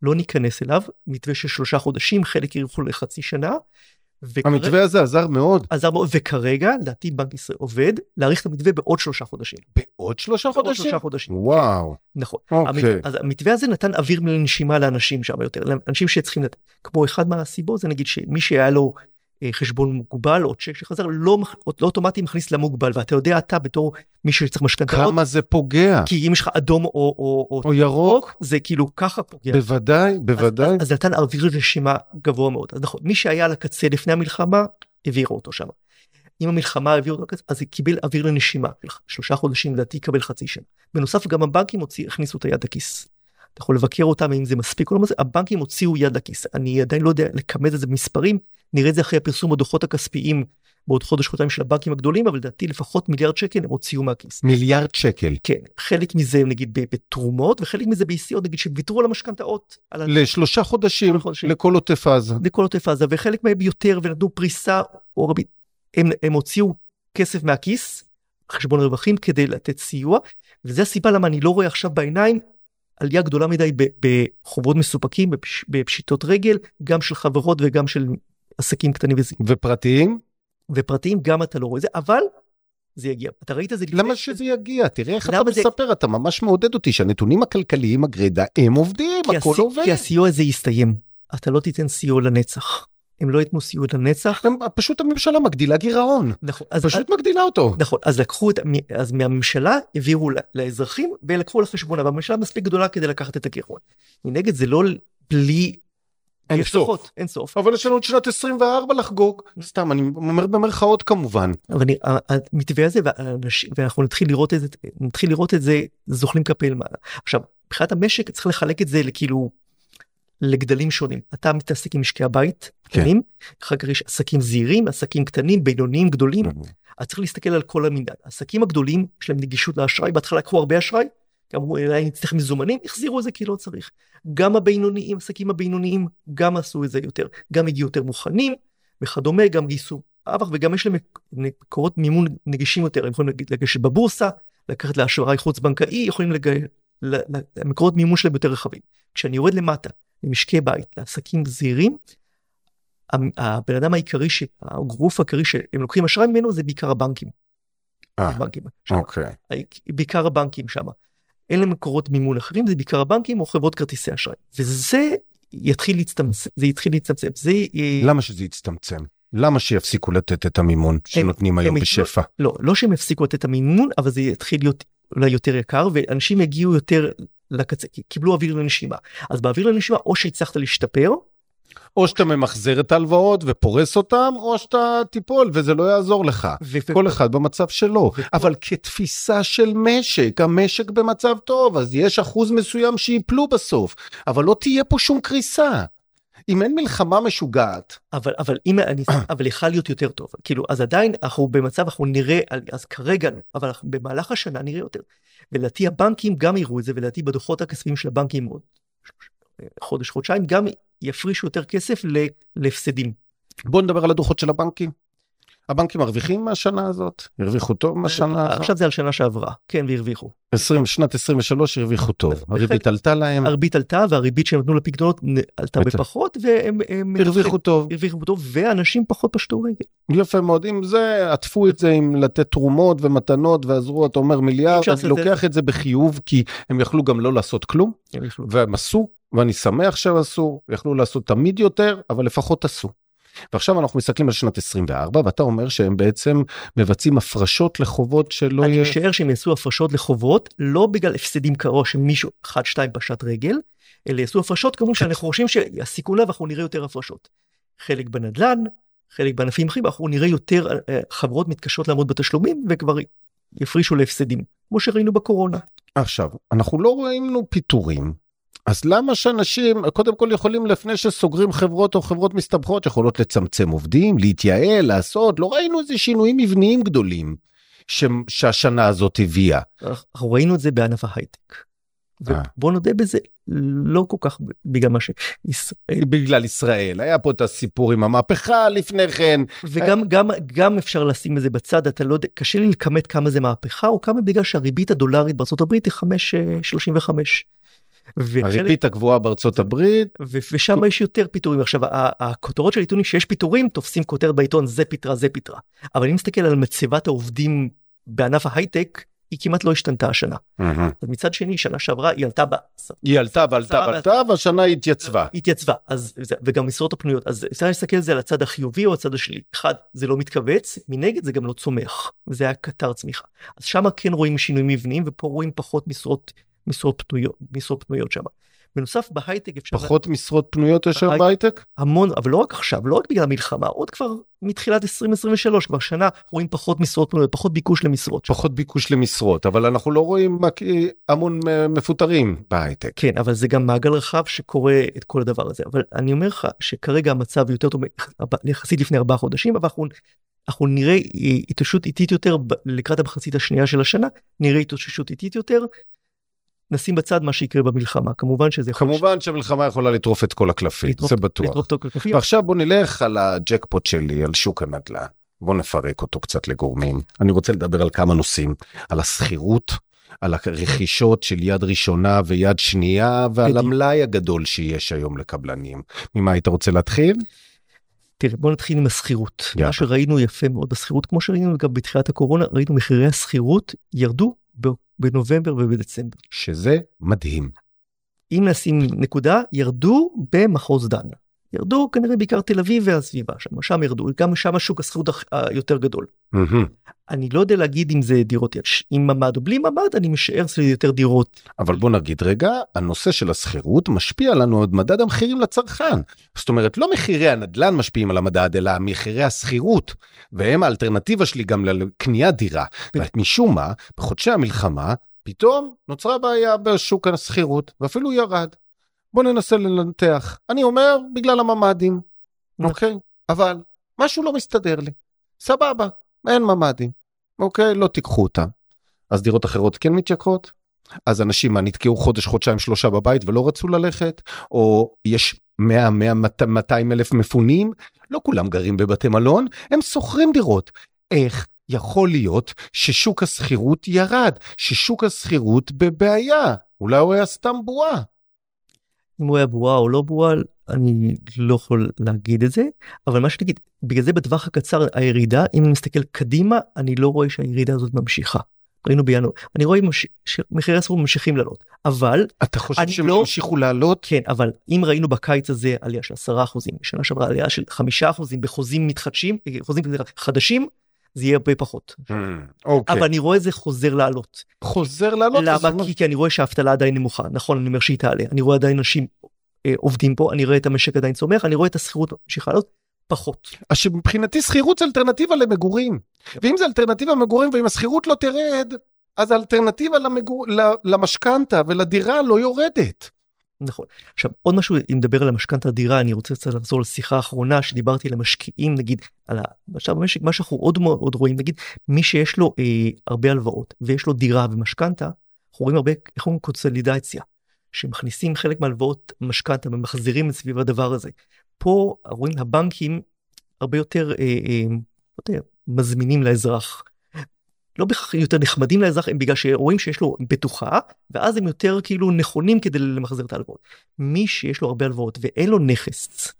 לא ניכנס אליו, מתווה של שלושה חודשים, חלק ירחו לחצי שנה. וכר... המתווה הזה עזר מאוד. עזר מאוד, וכרגע, לדעתי בנק ישראל עובד, להאריך את המתווה בעוד שלושה חודשים. בעוד שלושה חודשים? בעוד שלושה חודשים. וואו. כן. נכון. אוקיי. המת... אז המתווה הזה נתן אוויר לנשימה לאנשים שם יותר, לאנשים שצריכים, לת... כמו אחד מהסיבות זה נגיד שמי שהיה לו חשבון מוגבל או צ'ק שחזר לא, לא אוטומטי מכניס למוגבל ואתה יודע אתה בתור מי שצריך משכנתאות. כמה זה פוגע. כי אם יש לך אדום או, או, או, או ירוק זה כאילו ככה פוגע. בוודאי בוודאי. אז, אז נתן אוויר לשימה גבוה מאוד. אז נכון מי שהיה על הקצה לפני המלחמה העבירו אותו שם. אם המלחמה העבירו אותו אז הוא קיבל אוויר לנשימה שלושה חודשים לדעתי יקבל חצי שנה. בנוסף גם הבנקים הוציא, הכניסו את היד לכיס. אתה יכול לבקר אותם אם זה מספיק או לא, הבנקים הוציאו יד לכיס. אני עדיין לא יודע לכמת את זה במספרים, נראה את זה אחרי הפרסום בדוחות הכספיים בעוד חודש חודשיים של הבנקים הגדולים, אבל לדעתי לפחות מיליארד שקל הם הוציאו מהכיס. מיליארד שקל. כן, חלק מזה נגיד בתרומות וחלק מזה בעסקיות נגיד שוויתרו על המשכנתאות. לשלושה חודשים, חודשים לכל עוטף עזה. לכל עוטף עזה וחלק מהם יותר ונתנו פריסה או. הם, הם הוציאו כסף מהכיס, חשבון רווחים כדי לתת סיוע, וזה הסיבה למה אני לא רואה עכשיו בעיניים עלייה גדולה מדי בחובות מסופקים, בפש, בפשיטות רגל, גם של חברות וגם של עסקים קטנים וזיקים. ופרטיים? ופרטיים גם אתה לא רואה את זה, אבל זה יגיע. אתה ראית את זה לפני... למה שזה יגיע? תראה איך אתה זה... מספר, אתה ממש מעודד אותי שהנתונים הכלכליים הגרידא הם עובדים, הכל הס... עובד. כי הסיוע הזה יסתיים. אתה לא תיתן סיוע לנצח. הם לא יתנו סיוע לנצח. הם, פשוט הממשלה מגדילה גירעון. נכון. אז, פשוט אז, מגדילה אותו. נכון. אז לקחו את, אז מהממשלה העבירו לאזרחים ולקחו לחשבון, אבל הממשלה מספיק גדולה כדי לקחת את הגירעון. מנגד זה לא בלי אין סוף. אין סוף. אבל יש לנו את שנת 24 לחגוג. סתם, אני אומר במרכאות כמובן. אבל המתווה הזה, ואנחנו נתחיל לראות את זה, נתחיל לראות את זה זוחלים כלפי למעלה. עכשיו, מבחינת המשק צריך לחלק את זה לכאילו, לגדלים שונים. אתה מתעסק עם משקי הבית, כן. קטנים, אחר כך יש עסקים זעירים, עסקים קטנים, בינוניים, גדולים. אז צריך להסתכל על כל המנהל. העסקים הגדולים, יש להם נגישות לאשראי, בהתחלה לקחו הרבה אשראי, אמרו אולי נצטרך מזומנים, החזירו את זה כי לא צריך. גם הבינוניים, עסקים הבינוניים, גם עשו את זה יותר, גם הגיעו יותר מוכנים וכדומה, גם גייסו אב"ח וגם יש להם מקורות מימון נגישים יותר, הם יכולים לגשת בבורסה, לקחת לאשראי חוץ בנקאי, יכולים לגשת, מקורות מימון שלהם יותר רחבים. כשאני יורד למטה, למשקי בית, לעסקים זעירים, הבן אדם העיקרי, הגרוף העיקרי שהם לוקחים אשראי ממנו זה בעיקר הבנקים. אה, אוקיי. בעיקר הבנקים שם. אין להם מקורות מימון אחרים, זה בעיקר הבנקים או חברות כרטיסי אשראי. וזה יתחיל להצטמצם, זה יתחיל להצטמצם. זה... למה שזה יצטמצם? למה שיפסיקו לתת את המימון שנותנים היום בשפע? לא, לא שהם יפסיקו לתת את המימון, אבל זה יתחיל להיות אולי יותר יקר, ואנשים יגיעו יותר לקצה, קיבלו אוויר לנשימה. אז באוויר לנשימה, או שהצלחת להשתפר, או שאתה ממחזר את ההלוואות ופורס אותם, או שאתה תיפול וזה לא יעזור לך. ו- כל אחד במצב שלו. ופה- אבל כתפיסה של משק, המשק במצב טוב, אז יש אחוז מסוים שיפלו בסוף, אבל לא תהיה פה שום קריסה. אם אין מלחמה משוגעת, אבל אבל אם אני אבל יכול להיות יותר טוב כאילו אז עדיין אנחנו במצב אנחנו נראה אז כרגע לא, אבל אנחנו במהלך השנה נראה יותר. ולדעתי הבנקים גם יראו את זה ולדעתי בדוחות הכספיים של הבנקים עוד חודש חודשיים גם יפרישו יותר כסף להפסדים. בוא נדבר על הדוחות של הבנקים. הבנקים מרוויחים מהשנה הזאת? הרוויחו טוב מהשנה הזאת? עכשיו זה על שנה שעברה כן והרוויחו. 20, שנת 23 הרוויחו טוב, בהחלט. הריבית עלתה להם, הריבית עלתה והריבית שהם נתנו לפקדונות עלתה. בפחות והם הם הרוויחו טוב. הרוויחו טוב ואנשים פחות פשטו רגל. יפה מאוד, עם זה עטפו את זה עם לתת תרומות ומתנות ועזרו, אתה אומר מיליארד, אני לוקח את זה בחיוב כי הם יכלו גם לא לעשות כלום, והם עשו, ואני שמח שהם עשו, יכלו לעשות תמיד יותר, אבל לפחות עשו. ועכשיו אנחנו מסתכלים על שנת 24 ואתה אומר שהם בעצם מבצעים הפרשות לחובות שלא אני יהיה... משער שהם יעשו הפרשות לחובות לא בגלל הפסדים קרו שמישהו אחד שתיים פשט רגל אלא יעשו הפרשות כמו שאנחנו חושבים שהסיכון לב אנחנו נראה יותר הפרשות. חלק בנדל"ן חלק בענפים אחרים אנחנו נראה יותר אה, חברות מתקשרות לעמוד בתשלומים וכבר יפרישו להפסדים כמו שראינו בקורונה. עכשיו, אנחנו לא ראינו פיטורים. אז למה שאנשים קודם כל יכולים לפני שסוגרים חברות או חברות מסתבכות יכולות לצמצם עובדים, להתייעל, לעשות, לא ראינו איזה שינויים מבניים גדולים ש... שהשנה הזאת הביאה. אנחנו ראינו את זה בענף ההייטק. אה. ובוא נודה בזה לא כל כך בגלל מה שישראל בגלל ישראל, היה פה את הסיפור עם המהפכה לפני כן. וגם גם גם אפשר לשים את זה בצד אתה לא יודע קשה לי לכמת כמה זה מהפכה או כמה בגלל שהריבית הדולרית הברית היא 5.35. הריבית הגבוהה בארצות הברית, ושם יש יותר פיטורים. עכשיו הכותרות של עיתונים שיש פיטורים תופסים כותרת בעיתון זה פיטרה זה פיטרה אבל אם נסתכל על מצבת העובדים בענף ההייטק היא כמעט לא השתנתה השנה. מצד שני שנה שעברה היא עלתה ב... היא עלתה ועלתה עלתה ועלתה והשנה היא התייצבה. התייצבה. וגם משרות הפנויות. אז אפשר להסתכל על זה על הצד החיובי או הצד השלילי אחד זה לא מתכווץ מנגד זה גם לא צומח. זה היה קטר צמיחה. אז שמה כן רואים שינויים מבניים ופה רואים פחות משרות משרות פנויות משרות פנויות שמה. בנוסף בהייטק אפשר פחות משרות פנויות יש היום בהייטק. המון אבל לא רק עכשיו לא רק בגלל המלחמה עוד כבר מתחילת 2023 כבר שנה רואים פחות משרות פנויות פחות ביקוש למשרות. פחות ביקוש למשרות, אבל אנחנו לא רואים המון מפוטרים בהייטק. כן אבל זה גם מעגל רחב שקורה את כל הדבר הזה אבל אני אומר לך שכרגע המצב יותר טוב יחסית לפני ארבעה חודשים אבל אנחנו, אנחנו נראה התאוששות איטית יותר לקראת המחצית השנייה של השנה נראה התאוששות איטית יותר. נשים בצד מה שיקרה במלחמה כמובן שזה יכול כמובן שהמלחמה יכולה לטרוף את כל הקלפים, לטרוף- זה בטוח. לטרוף את הקלפים. ועכשיו בוא נלך על הג'קפוט שלי, על שוק הנדל"ן. בוא נפרק אותו קצת לגורמים. אני רוצה לדבר על כמה נושאים, על השכירות, על הרכישות של יד ראשונה ויד שנייה, ועל. המלאי הגדול שיש היום לקבלנים. ממה היית רוצה להתחיל? תראה בוא נתחיל עם השכירות. מה שראינו יפה מאוד בשכירות כמו שראינו גם בתחילת הקורונה ראינו מחירי השכירות ירדו בנובמבר ובדצמבר. שזה מדהים. אם נשים נקודה ירדו במחוז דן. ירדו כנראה בעיקר תל אביב והסביבה שם שם ירדו גם שם שוק השכירות היותר גדול. אני לא יודע להגיד אם זה דירות עם ממ"ד או בלי ממ"ד אני משער שזה יותר דירות. אבל בוא נגיד רגע, הנושא של השכירות משפיע לנו על מדד המחירים לצרכן. זאת אומרת, לא מחירי הנדל"ן משפיעים על המדד, אלא מחירי השכירות. והם האלטרנטיבה שלי גם לקניית דירה. בדיוק. משום מה, בחודשי המלחמה, פתאום נוצרה בעיה בשוק השכירות, ואפילו ירד. בוא ננסה לנתח. אני אומר, בגלל הממ"דים, נכון. אוקיי? אבל משהו לא מסתדר לי. סבבה, אין ממ"דים. אוקיי, לא תיקחו אותם. אז דירות אחרות כן מתייקרות? אז אנשים מה נתקעו חודש חודשיים שלושה בבית ולא רצו ללכת או יש 100 100 200 אלף מפונים לא כולם גרים בבתי מלון הם שוכרים דירות איך יכול להיות ששוק השכירות ירד ששוק השכירות בבעיה אולי הוא היה סתם בועה. אם הוא היה בועה או לא בועה אני לא יכול להגיד את זה אבל מה שנגיד בגלל זה בטווח הקצר הירידה אם נסתכל קדימה אני לא רואה שהירידה הזאת ממשיכה. ראינו בינואר אני רואה מש- שמחירי השכירות ממשיכים לעלות אבל אתה חושב אני שהם לא- ימשיכו לעלות? כן אבל אם ראינו בקיץ הזה עלייה של 10 אחוזים בשנה שעברה עלייה של 5 אחוזים בחוזים מתחדשים חוזים חדשים זה יהיה הרבה פחות אוקיי. אבל אני רואה זה חוזר לעלות חוזר לעלות. למה כי, כי אני רואה שהאבטלה עדיין נמוכה נכון אני אומר שהיא תעלה אני רואה עדיין אנשים אה, עובדים פה, אני רואה את המשק עדיין צומח, אני רואה את השכירות ממשיכה לעלות, פחות. אז שמבחינתי שכירות זה אלטרנטיבה למגורים. ואם זה אלטרנטיבה למגורים ואם השכירות לא תרד, אז האלטרנטיבה למגור... למשכנתה ולדירה לא יורדת. נכון. עכשיו עוד משהו אם נדבר על המשכנתה דירה אני רוצה קצת לחזור לשיחה האחרונה שדיברתי למשקיעים נגיד על עכשיו במשק מה שאנחנו עוד עוד רואים נגיד מי שיש לו אה, הרבה הלוואות ויש לו דירה ומשכנתה אנחנו רואים הרבה איך אומרים קונסולידציה שמכניסים חלק מהלוואות משכנתה ומחזירים את סביב הדבר הזה. פה רואים הבנקים הרבה יותר אה, אה, לא יודע, מזמינים לאזרח. לא בהכרח יותר נחמדים לאזרח הם בגלל שרואים שיש לו בטוחה ואז הם יותר כאילו נכונים כדי למחזר את ההלוואות. מי שיש לו הרבה הלוואות ואין לו נכס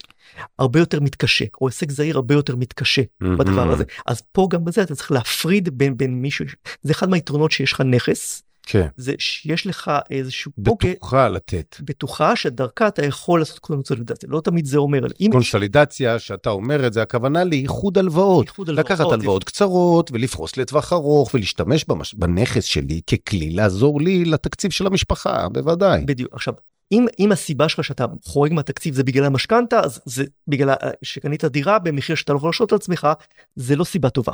הרבה יותר מתקשה או הישג זעיר הרבה יותר מתקשה mm-hmm. בדבר הזה אז פה גם בזה אתה צריך להפריד בין בין מישהו זה אחד מהיתרונות שיש לך נכס כן. זה שיש לך איזשהו בטוחה לתת. בטוחה שדרכה אתה יכול לעשות קונסולידציה. לא תמיד זה אומר קונסולידציה שאתה אומר את זה הכוונה לאיחוד הלוואות. לקחת הלוואות קצרות ולפרוס לטווח ארוך ולהשתמש במש... בנכס שלי ככלי לעזור לי לתקציב של המשפחה בוודאי. בדיוק. עכשיו אם אם הסיבה שלך שאתה חורג מהתקציב זה בגלל המשכנתה אז זה בגלל שקנית דירה במחיר שאתה לא יכול לשלוט על עצמך זה לא סיבה טובה.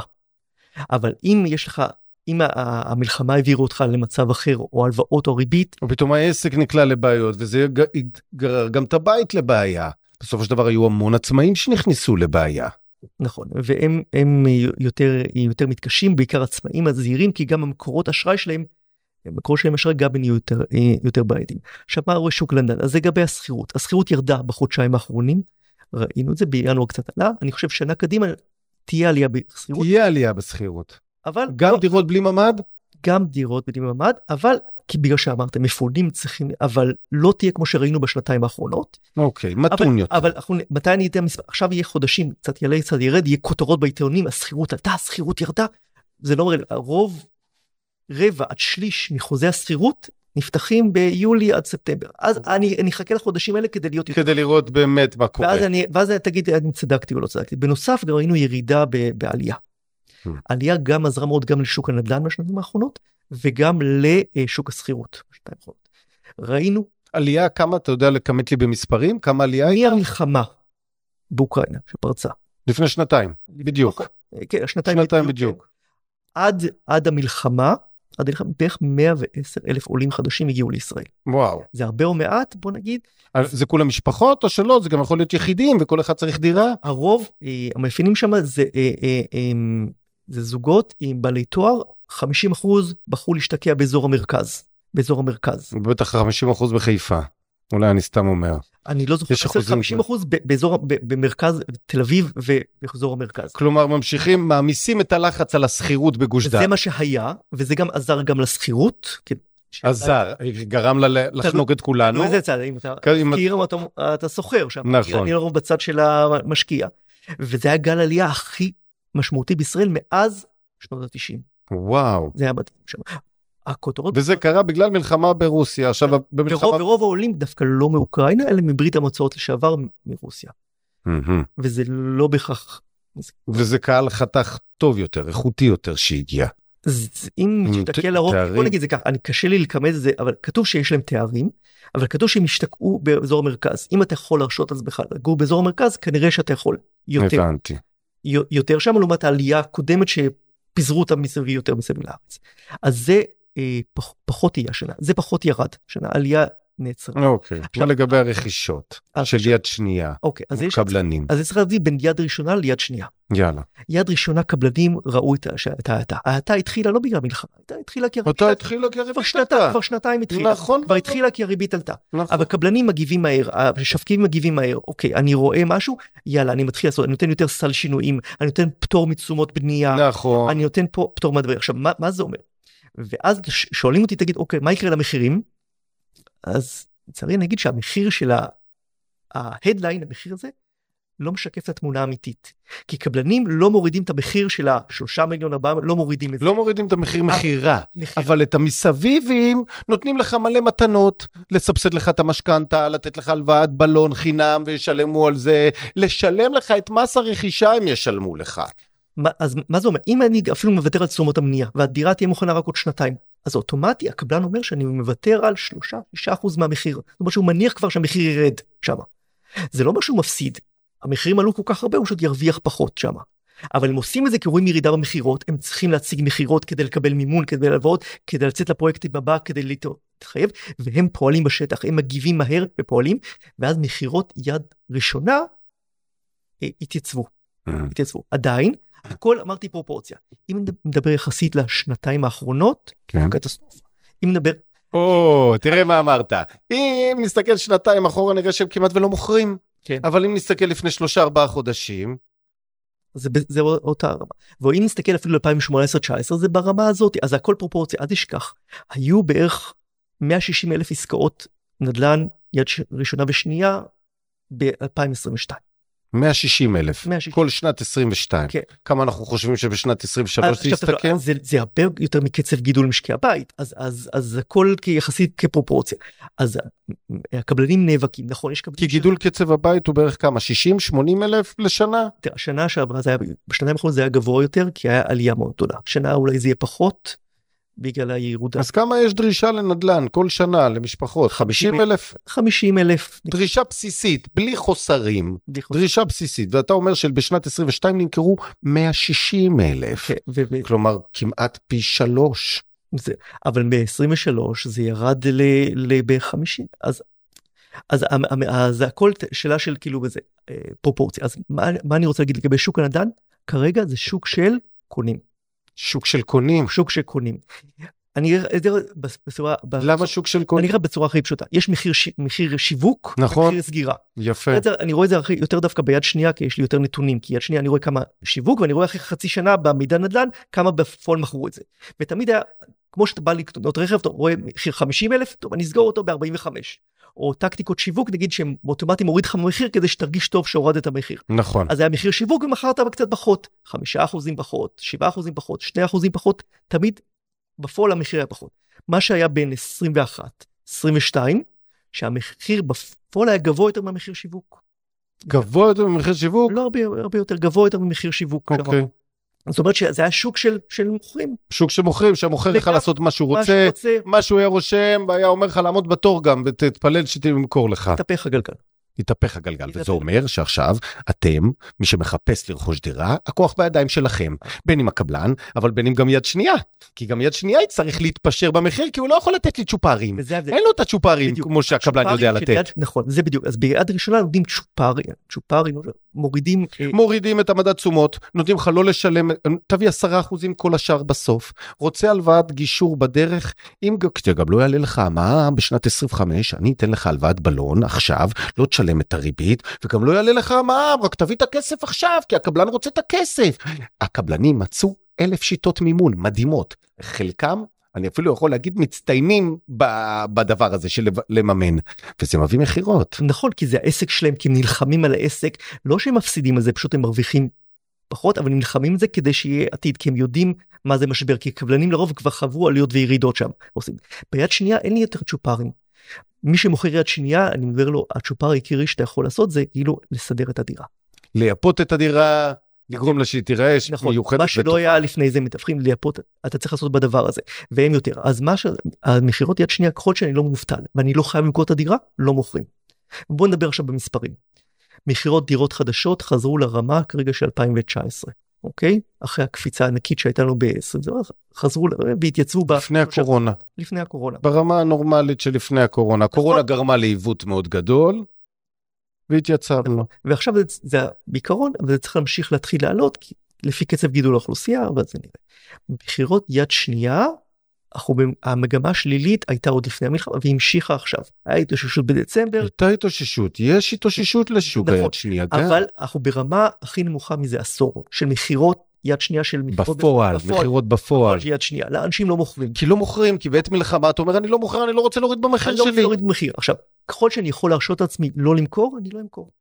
אבל אם יש לך אם המלחמה העבירה אותך למצב אחר או הלוואות או ריבית. או פתאום העסק נקלע לבעיות וזה גרר גם את הבית לבעיה. בסופו של דבר היו המון עצמאים שנכנסו לבעיה. נכון והם הם יותר יותר מתקשים בעיקר עצמאים הזהירים כי גם המקורות אשראי שלהם. מקורות שלהם אשראי גם נהיו יותר יותר בעייתיים. עכשיו מה רואה שוק לנדן אז לגבי השכירות השכירות ירדה בחודשיים האחרונים. ראינו את זה בינואר קצת עלה אני חושב שנה קדימה תהיה עלייה בשכירות. תהיה עלייה בשכירות. אבל גם לא, דירות בלי ממ"ד? גם דירות בלי ממ"ד אבל כי בגלל שאמרתם מפונים צריכים אבל לא תהיה כמו שראינו בשנתיים האחרונות. אוקיי מתון יותר. אבל אנחנו מתי אני אתן מספר עכשיו יהיה חודשים קצת יעלה קצת ירד יהיה כותרות בעיתונים השכירות עלתה השכירות ירדה. זה לא אומר הרוב רבע עד שליש מחוזי השכירות נפתחים ביולי עד ספטמבר אז אני אני אחכה לחודשים האלה כדי להיות כדי לראות באמת מה קורה ואז אני ואז תגיד אני צדקתי או לא צדקתי בנוסף גם ראינו ירידה בעלייה. Hmm. עלייה גם עזרה מאוד גם לשוק הנדל"ן בשנתיים האחרונות וגם לשוק השכירות. ראינו עלייה כמה אתה יודע לכמת לי במספרים כמה עלייה הייתה? מהמלחמה באוקראינה שפרצה. לפני שנתיים בדיוק. כן, שנתיים, שנתיים בדיוק. בדיוק. עד עד המלחמה עד בערך 110 אלף עולים חדשים הגיעו לישראל. וואו. זה הרבה או מעט בוא נגיד. זה כולה משפחות או שלא זה גם יכול להיות יחידים וכל אחד צריך דירה. הרוב אה, המאפיינים שם זה אה, אה, זה זוגות עם בעלי תואר 50 אחוז בחרו להשתקע באזור המרכז באזור המרכז. בטח 50 אחוז בחיפה אולי אני סתם אומר. אני לא זוכר, 50 אחוז באזור, במרכז תל אביב ובאזור המרכז. כלומר ממשיכים, מעמיסים את הלחץ על השכירות בגוש דן. זה מה שהיה, וזה גם עזר גם לשכירות. עזר, גרם לה לחנוק את כולנו. זה צד, אם אתה מכיר, אתה שוכר שם. נכון. אני לרוב בצד של המשקיע. וזה היה גל עלייה הכי משמעותי בישראל מאז שנות ה-90. וואו. זה היה מדהים. הכותרות וזה קרה בגלל מלחמה ברוסיה עכשיו במלחמה ורוב, ורוב העולים דווקא לא מאוקראינה אלא מברית המועצות לשעבר מרוסיה. וזה לא בהכרח. וזה קהל חתך טוב יותר איכותי יותר שהגיע. אם תסתכל לרוב בוא נגיד זה ככה אני קשה לי לכמת את זה אבל כתוב שיש להם תארים אבל כתוב שהם השתקעו באזור המרכז אם אתה יכול להרשות לעצמך לגור באזור המרכז כנראה שאתה יכול יותר. הבנתי. יותר שם לעומת העלייה הקודמת שפיזרו אותם מסביב יותר מסביב לארץ. אז זה אה, פח, פחות תהיה השנה זה פחות ירד שנה עלייה נעצרה. אוקיי, עכשיו לגבי הרכישות של יד שנייה, אוקיי, אז יש קבלנים. אז צריך להבדיל בין יד ראשונה ליד שנייה. יאללה. יד ראשונה קבלנים ראו את ההאטה, ההאטה התחילה לא בגלל מלחמה, ההאטה התחילה כי הריבית אותה התחילה כי הריבית עלתה. כבר שנתיים התחילה, נכון, כבר התחילה כי הריבית עלתה. נכון. אבל קבלנים מגיבים מהר, המשווקים מגיבים מהר, אוקיי, אני רואה משהו, יאללה, אני מתחיל לעשות, אני נותן יותר סל שינויים, אני נותן פטור מתשומות בנייה, נכון. אני נותן פה פטור מהדברים. עכשיו, מה, מה זה אומר? ואז שואלים אותי תגיד אוקיי מה יקרה למחירים אז לצערי אני אגיד שהמחיר של ההדליין המחיר הזה לא משקף את התמונה האמיתית. כי קבלנים לא מורידים את המחיר של השלושה מיליון ארבעה לא מורידים את זה. לא מורידים את המחיר מכירה. אבל את המסביבים נותנים לך מלא מתנות. לסבסד לך את המשכנתה לתת לך הלוואת בלון חינם וישלמו על זה. לשלם לך את מס הרכישה הם ישלמו לך. מה, אז מה זה אומר? אם אני אפילו מוותר על תשומות המניעה והדירה תהיה מוכנה רק עוד שנתיים אז אוטומטי הקבלן אומר שאני מוותר על 3-6% מהמחיר. זאת אומרת שהוא מניח כבר שהמחיר ירד שם. זה לא אומר שהוא מפסיד. המחירים עלו כל כך הרבה, הוא פשוט ירוויח פחות שם. אבל הם עושים את זה כי רואים ירידה במכירות, הם צריכים להציג מכירות כדי לקבל מימון, כדי להלוואות, כדי לצאת לפרויקט הבא, כדי להתחייב, והם פועלים בשטח, הם מגיבים מהר ופועלים, ואז מכירות יד ראשונה אה, התייצבו. התייצבו. עדיין, הכל אמרתי פרופורציה. אם נדבר יחסית לשנתיים האחרונות, כן. קטסטרופה. אם נדבר, או, תראה מה אמרת. אם נסתכל שנתיים אחורה נראה שהם כמעט ולא מוכרים. כן. אבל אם נסתכל לפני שלושה ארבעה חודשים, זה, זה אותה רמה. ואם נסתכל אפילו ל-2018-2019 זה ברמה הזאת, אז הכל פרופורציה, אל תשכח. היו בערך 160 אלף עסקאות נדל"ן יד ראשונה ושנייה ב-2022. 160 אלף. 160. כל שנת 22. כן. כמה אנחנו חושבים שבשנת 23 זה יסתכם? זה, זה הרבה יותר מקצב גידול משקי הבית, אז, אז, אז הכל יחסית כפרופורציה. אז הקבלנים נאבקים, נכון, יש כי קבלנים... גידול קצב הבית הוא בערך כמה? 60-80 אלף לשנה? תראה, השנה שעברה זה היה, בשנתיים האחרונות זה היה גבוה יותר, כי היה עלייה מאוד גדולה. שנה אולי זה יהיה פחות, בגלל הירודה. אז כמה יש דרישה לנדל"ן כל שנה למשפחות? 50 אלף? 50 אלף. דרישה בסיסית, בלי חוסרים. דרישה בסיסית, ואתה אומר שבשנת 22 נמכרו 160 אלף. כן, ו- כלומר, כמעט פי שלוש. זה, אבל ב-23 זה ירד ל-50 אז אז, אז זה הכל שאלה של כאילו בזה אה, פרופורציה אז מה, מה אני רוצה להגיד לגבי שוק הנדל"ן כרגע זה שוק של קונים שוק של קונים. שוק של קונים. אני אגיד בצורה למה שוק של אני קונים? אגיד בצורה הכי פשוטה יש מחיר ש... מחיר שיווק נכון. ומחיר סגירה יפה. זה- אני רואה את זה הכי- יותר דווקא ביד שנייה כי יש לי יותר נתונים כי יד שנייה אני רואה כמה שיווק ואני רואה אחרי חצי שנה במידע נדל"ן כמה בפועל מכרו את זה. ותמיד היה כמו שאתה בא לקנות רכב אתה רואה מחיר 50 אלף טוב אני אסגור אותו ב-45 או טקטיקות שיווק נגיד שהם אוטומטית מוריד לך במחיר כדי שתרגיש טוב שהורדת המחיר. נכון. אז היה מחיר שיווק ומכרת קצת פחות 5% פחות 7% פחות 2% פחות תמיד בפועל המחיר היה פחות. מה שהיה בין 21 22 שהמחיר בפועל היה גבוה יותר מהמחיר שיווק. גבוה יותר ממחיר שיווק? לא הרבה, הרבה יותר גבוה יותר ממחיר שיווק. אוקיי. זאת אומרת שזה היה שוק של, של מוכרים. שוק שמוכרים, שהמוכר לך לגמרי. לעשות מה שהוא רוצה, מה שהוא היה רושם, והיה אומר לך לעמוד בתור גם, ותתפלל שתמכור לך. התהפך הגלגל. התהפך הגלגל. וזה אומר שעכשיו אתם, מי שמחפש לרכוש דירה, הכוח בידיים שלכם, בין אם הקבלן, אבל בין אם גם יד שנייה. כי גם יד שנייה יצטרך להתפשר במחיר, כי הוא לא יכול לתת לי צ'ופרים. אין לו את הצ'ופרים. כמו שהקבלן יודע לתת. נכון, זה בדיוק. אז ביד ראשונה נותנים צ'ופרים, צ'ופרים, מורידים, אה, מורידים את המדד תשומות, נותנים לך לא לשלם, תביא 10% כל השאר בסוף. רוצה הלוואת גישור בדרך, אם גם לא יעלה לך המע"מ בשנת 25, אני אתן לך הלוואת בלון עכשיו, לא תשלם את הריבית, וגם לא יעלה לך המע"מ, רק תביא את הכסף עכשיו, כי הקבלן רוצה את הכסף. הקבלנים מצאו אלף שיטות מימון מדהימות, חלקם אני אפילו יכול להגיד מצטיינים בדבר הזה של לממן וזה מביא מכירות. נכון, כי זה העסק שלהם, כי הם נלחמים על העסק, לא שהם מפסידים על זה, פשוט הם מרוויחים פחות, אבל הם נלחמים על זה כדי שיהיה עתיד, כי הם יודעים מה זה משבר, כי קבלנים לרוב כבר חוו עליות וירידות שם. עושים. ביד שנייה אין לי יותר צ'ופרים. מי שמוכר יד שנייה, אני אומר לו, הצ'ופר העיקרי שאתה יכול לעשות זה כאילו לסדר את הדירה. לייפות את הדירה, לגרום לה שהיא תיראה נכון, מיוחדת. מה שלא היה לפני זה מתווכים לייפות, אתה צריך לעשות בדבר הזה, והם יותר. אז מה שהמכירות יד שנייה, ככל שאני לא מובטל ואני לא חייב למכור את הדירה, לא מוכרים. בוא נדבר עכשיו במספרים. מכירות דירות חדשות חזרו לרמה כרגע של 2019, אוקיי? אחרי הקפיצה הענקית שהייתה לנו ב-20, חזרו והתייצבו ב... לפני הקורונה, לפני הקורונה. ברמה הנורמלית שלפני הקורונה. הקורונה גרמה לעיוות מאוד גדול, והתייצבנו. ועכשיו זה, זה בעיקרון, אבל זה צריך להמשיך להתחיל לעלות, כי לפי קצב גידול האוכלוסייה, אבל זה נראה. מכירות יד שנייה, אנחנו, המגמה השלילית הייתה עוד לפני המלחמה והמשיכה עכשיו. היה התאוששות בדצמבר, הייתה התאוששות, יש התאוששות לשוק נכון, היד שנייה גם. אבל אנחנו ברמה הכי נמוכה מזה עשור, של מכירות יד שנייה של מכירות בפועל, מכירות בפועל. של יד שנייה, לאנשים לא מוכרים. כי לא מוכרים, כי בעת מלחמה אתה אומר אני לא מוכר, אני לא רוצה להוריד במחיר אני לא רוצה שלי. להוריד מחיר. עכשיו, ככל שאני יכול להרשות לעצמי לא למכור, אני לא אמכור.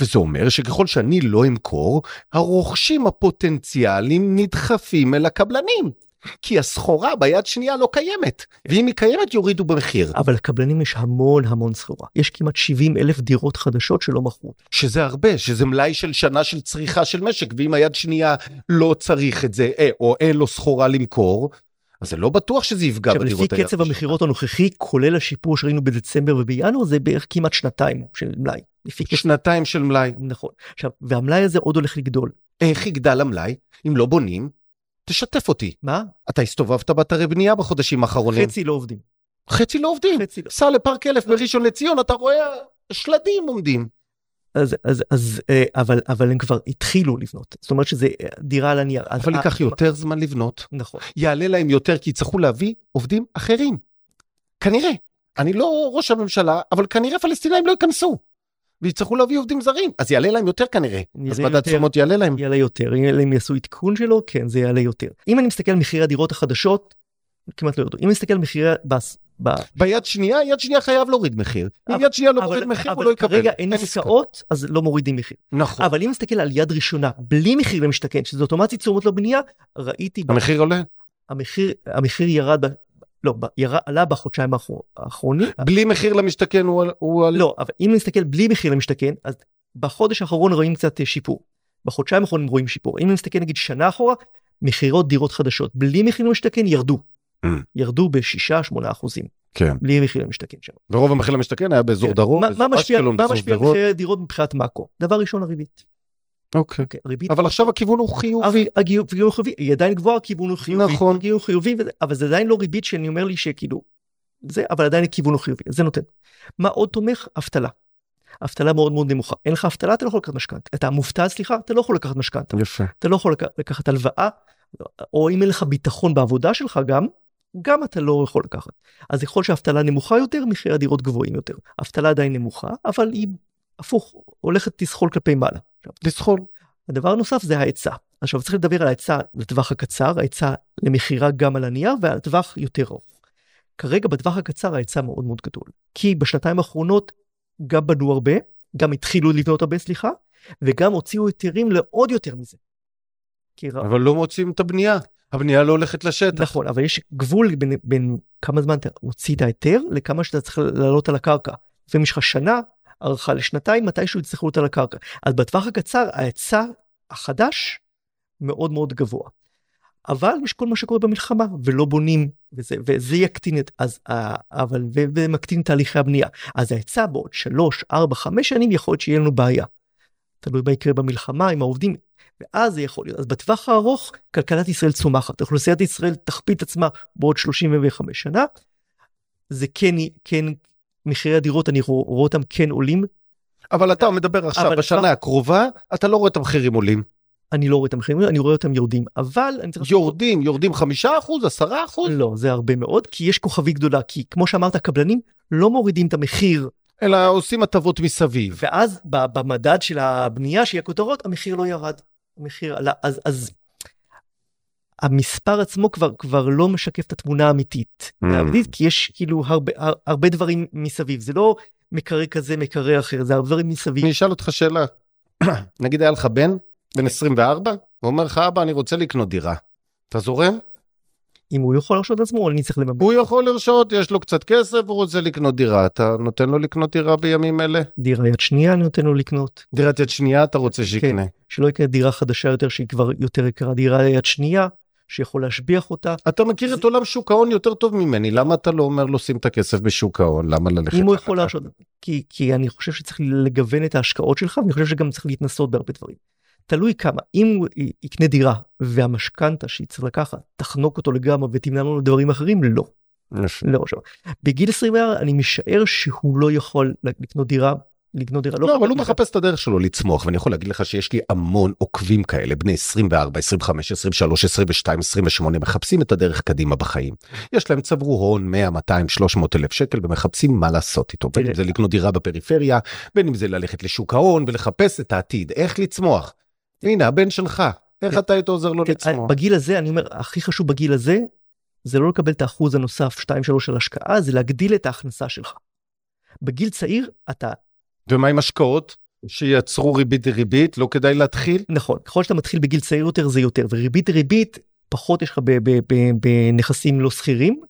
וזה אומר שככל שאני לא אמכור, הרוכשים הפוטנציאליים נדחפים אל הקבלנים. כי הסחורה ביד שנייה לא קיימת, ואם היא קיימת יורידו במחיר. אבל לקבלנים יש המון המון סחורה. יש כמעט 70 אלף דירות חדשות שלא מכרו. שזה הרבה, שזה מלאי של שנה של צריכה של משק, ואם היד שנייה לא צריך את זה, אה, או אין לו סחורה למכור, אז זה לא בטוח שזה יפגע עכשיו בדירות לפי קצב המכירות הנוכחי כולל השיפור שראינו בדצמבר ובינואר זה בערך כמעט שנתיים של מלאי. שנתיים של מלאי. נכון עכשיו והמלאי הזה עוד הולך לגדול איך יגדל המלאי? אם לא בונים, תשתף אותי. מה אתה הסתובבת באתרי בנייה בחודשים האחרונים. חצי לא עובדים חצי לא עובדים. חצי לא. סע לפארק אלף בראשון לציון, אתה רואה שלדים עומדים. אז אז אז אה, אבל אבל הם כבר התחילו לבנות זאת אומרת שזה אה, דירה על הנייר אבל ה- ייקח יותר זמן לבנות. נכון יעלה להם יותר כי יצטרכו להביא עובדים אחרים. כנראה. אני לא ראש הממשלה, אבל כנראה פלסטינאים לא ייכנסו. ויצטרכו להביא עובדים זרים, אז יעלה להם יותר כנראה. אז מדד. תשומות יעלה להם. יעלה יותר אם יעשו עדכון שלו כן זה יעלה יותר אם אני מסתכל על מחירי הדירות החדשות כמעט לא ירדו אם אני מסתכל על מחירי בס- ב- ביד שנייה, יד שנייה חייב להוריד מחיר. אם אבל- יד שנייה לא אבל- מוריד מחיר, הוא אבל לא יקבל. כרגע אין. עסקאות אז לא מורידים מחיר נכון. אבל אם נסתכל על יד ראשונה בלי מחיר למשתכן שזה אוטומטית תשומות לבנייה ראיתי ב- המחיר עולה? המחיר המחיר ירד לא ירד עלה בחודשיים האחרונים בלי מחיר למשתכן הוא הוא. לא אבל אם נסתכל בלי מחיר למשתכן אז בחודש האחרון רואים קצת אה, שיפור בחודשיים האחרונים רואים שיפור אם נסתכל נגיד שנה אחורה מכירות דירות חדשות בלי מחיר למשתכן ירדו Mm. ירדו בשישה שמונה אחוזים כן. בלי מחיר למשתכן שם. ורוב המחיר למשתכן היה באזור כן. דרום, מה- מה משפיע מה משפיע על. מחירי הדירות מבחינת מאקרו דבר ראשון הריבית. אוקיי. אוקיי, ריבית אבל עכשיו הכיוון הוא חיובי. הגיון הגיון חיובי היא עדיין גבוהה הכיוון הוא חיובי נכון. הגיון חיובי וזה- אבל זה עדיין לא ריבית שאני אומר לי שכאילו זה אבל עדיין הכיוון הוא חיובי זה נותן. מה עוד תומך אבטלה. אבטלה מאוד מאוד נמוכה אין לך אבטלה אתה לא יכול לקחת משכנתה אתה מובטל סליחה אתה לא יכול לקחת משכנתה יפה. אתה לא יכול לק- לקחת הלוואה או אם אין לך ביטחון בעבודה שלך גם גם אתה לא יכול לקחת. אז ככל שהאבטלה נמוכה יותר מחירי הדירות גבוהים יותר. אבטלה עדיין נמוכה אבל היא הפוך הולכת לסחול כלפי מעלה. לסחול. הדבר הנוסף זה ההיצע. עכשיו צריך לדבר על ההיצע לטווח הקצר, ההיצע למכירה גם על הנייר ועל טווח יותר ארוך. כרגע בטווח הקצר ההיצע מאוד מאוד גדול. כי בשנתיים האחרונות גם בנו הרבה, גם התחילו לבנות הרבה סליחה, וגם הוציאו היתרים לעוד יותר מזה. אבל לא מוצאים את הבנייה. הבנייה לא הולכת לשטח. נכון, אבל יש גבול בין, בין כמה זמן אתה הוציא את ההיתר לכמה שאתה צריך לעלות על הקרקע. לפעמים יש לך שנה, הארכה לשנתיים, מתישהו יצטרכו לעלות על הקרקע. אז בטווח הקצר ההיצע החדש מאוד מאוד גבוה. אבל יש כל מה שקורה במלחמה ולא בונים וזה, וזה יקטין את אז ה- אבל ו- ומקטין תהליכי הבנייה אז ההיצע בעוד שלוש ארבע חמש שנים יכול להיות שיהיה לנו בעיה. תלוי מה יקרה במלחמה עם העובדים ואז זה יכול להיות אז בטווח הארוך כלכלת ישראל צומחת אוכלוסיית ישראל תכפיל את עצמה בעוד 35 שנה. זה כן כן מחירי הדירות אני רוא- רואה אותם כן עולים אבל אתה מדבר עכשיו אבל בשנה כבר- הקרובה, אתה לא רואה את המחירים עולים. אני לא רואה את המחירים אני רואה אותם יורדים אבל אני צריך יורדים, יורדים חמישה אחוז, עשרה אחוז, לא זה הרבה מאוד כי יש כוכבית גדולה כי כמו שאמרת קבלנים לא מורידים את המחיר אלא עושים הטבות מסביב. ואז במדד של הבנייה שהיא הכותרות המחיר לא ירד. המחיר עלה אז אז. המספר עצמו כבר כבר לא משקף את התמונה האמיתית Mm. האמיתית, כי יש כאילו הרבה הר- הרבה דברים מסביב זה לא מקרה כזה מקרה אחר זה הרבה דברים מסביב אני אשאל אותך שאלה. [CLEARS THROAT] נגיד היה לך בן, בן 24, הוא אומר לך, אבא, אני רוצה לקנות דירה. אתה זורם? אם הוא יכול להרשות לעצמו או אני צריך לממן הוא יכול לרשות, יש לו קצת כסף, הוא רוצה לקנות דירה. אתה נותן לו לקנות דירה בימים אלה? דירה יד שנייה אני נותן לו לקנות דירת יד שנייה אתה רוצה שיקנה. שלא יקנה דירה חדשה יותר שהיא כבר יותר יקרה דירה יד שנייה שיכול להשביח אותה אתה מכיר את עולם שוק ההון יותר טוב ממני, למה אתה לא אומר לו שים את הכסף בשוק ההון? למה ללכת? אם הוא? יכול להרשות כי כי אני חושב שצריך לגוון את ההשקעות שלך ואני חושב שגם צריך להתנסות בהרבה דברים. תלוי כמה אם הוא יקנה דירה והמשכנתה שיצטרך לקחת תחנוק אותו לגמרי ותמנע לנו דברים אחרים לא. לא עכשיו. בגיל 24 אני משער שהוא לא יכול לקנות דירה לקנות דירה לא, אבל הוא מחפש את הדרך שלו לצמוח, ואני יכול להגיד לך שיש לי המון עוקבים כאלה, בני 24, 25, 23, 22, 28, מחפשים את הדרך קדימה בחיים. יש להם צברו הון 100, 200, 300 אלף שקל ומחפשים מה לעשות איתו, בין אם. זה לקנות דירה בפריפריה, בין אם זה ללכת לשוק ההון ולחפש את העתיד, איך לצמוח. הנה, הבן שלך, איך. אתה היית עוזר לו לצמוח? בגיל הזה אני אומר הכי חשוב בגיל הזה זה לא לקבל את האחוז הנוסף 2-3 של השקעה זה להגדיל את ההכנסה שלך. בגיל צעיר אתה ומה עם השקעות שיצרו ריבית דריבית, לא כדאי להתחיל? נכון ככל שאתה מתחיל בגיל צעיר יותר זה יותר וריבית ריבית פחות יש לך בנכסים לא שכירים.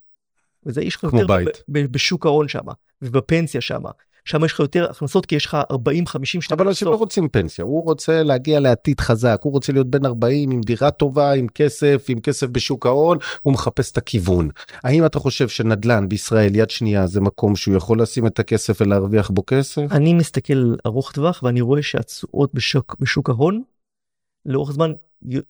וזה יש לך יותר בשוק ההון שם ובפנסיה שם שם יש לך יותר הכנסות כי יש לך 40 50 שנה. אבל אנשים לא רוצים פנסיה הוא רוצה להגיע לעתיד חזק הוא רוצה להיות בן 40 עם דירה טובה עם כסף עם כסף בשוק ההון הוא מחפש את הכיוון. האם אתה חושב שנדל"ן בישראל יד שנייה זה מקום שהוא יכול לשים את הכסף ולהרוויח בו כסף? אני מסתכל ארוך טווח ואני רואה שהתשואות בשוק, בשוק ההון לאורך זמן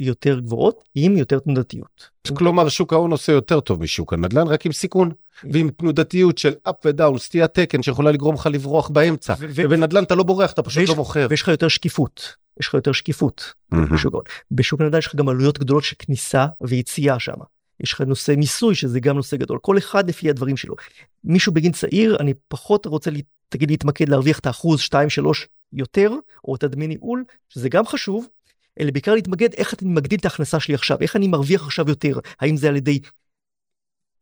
יותר גבוהות עם יותר תנודתיות. כלומר שוק ההון עושה יותר טוב משוק הנדל"ן רק עם סיכון ועם תנודתיות של אפ ודאון סטיית תקן שיכולה לגרום לך לברוח באמצע ובנדל"ן אתה לא בורח אתה פשוט לא מוכר. ויש לך יותר שקיפות יש לך יותר שקיפות בשוק ההון. בשוק הנדל"ן יש לך גם עלויות גדולות של כניסה ויציאה שם. יש לך נושא מיסוי שזה גם נושא גדול כל אחד לפי הדברים שלו. מישהו בגין צעיר אני פחות רוצה תגיד להתמקד להרוויח את האחוז 2 3 יותר או את הדמי ניהול שזה גם חשוב אלא בעיקר להתמקד איך אני מגדיל את ההכנסה שלי עכשיו, איך אני מרוויח עכשיו יותר, האם זה על ידי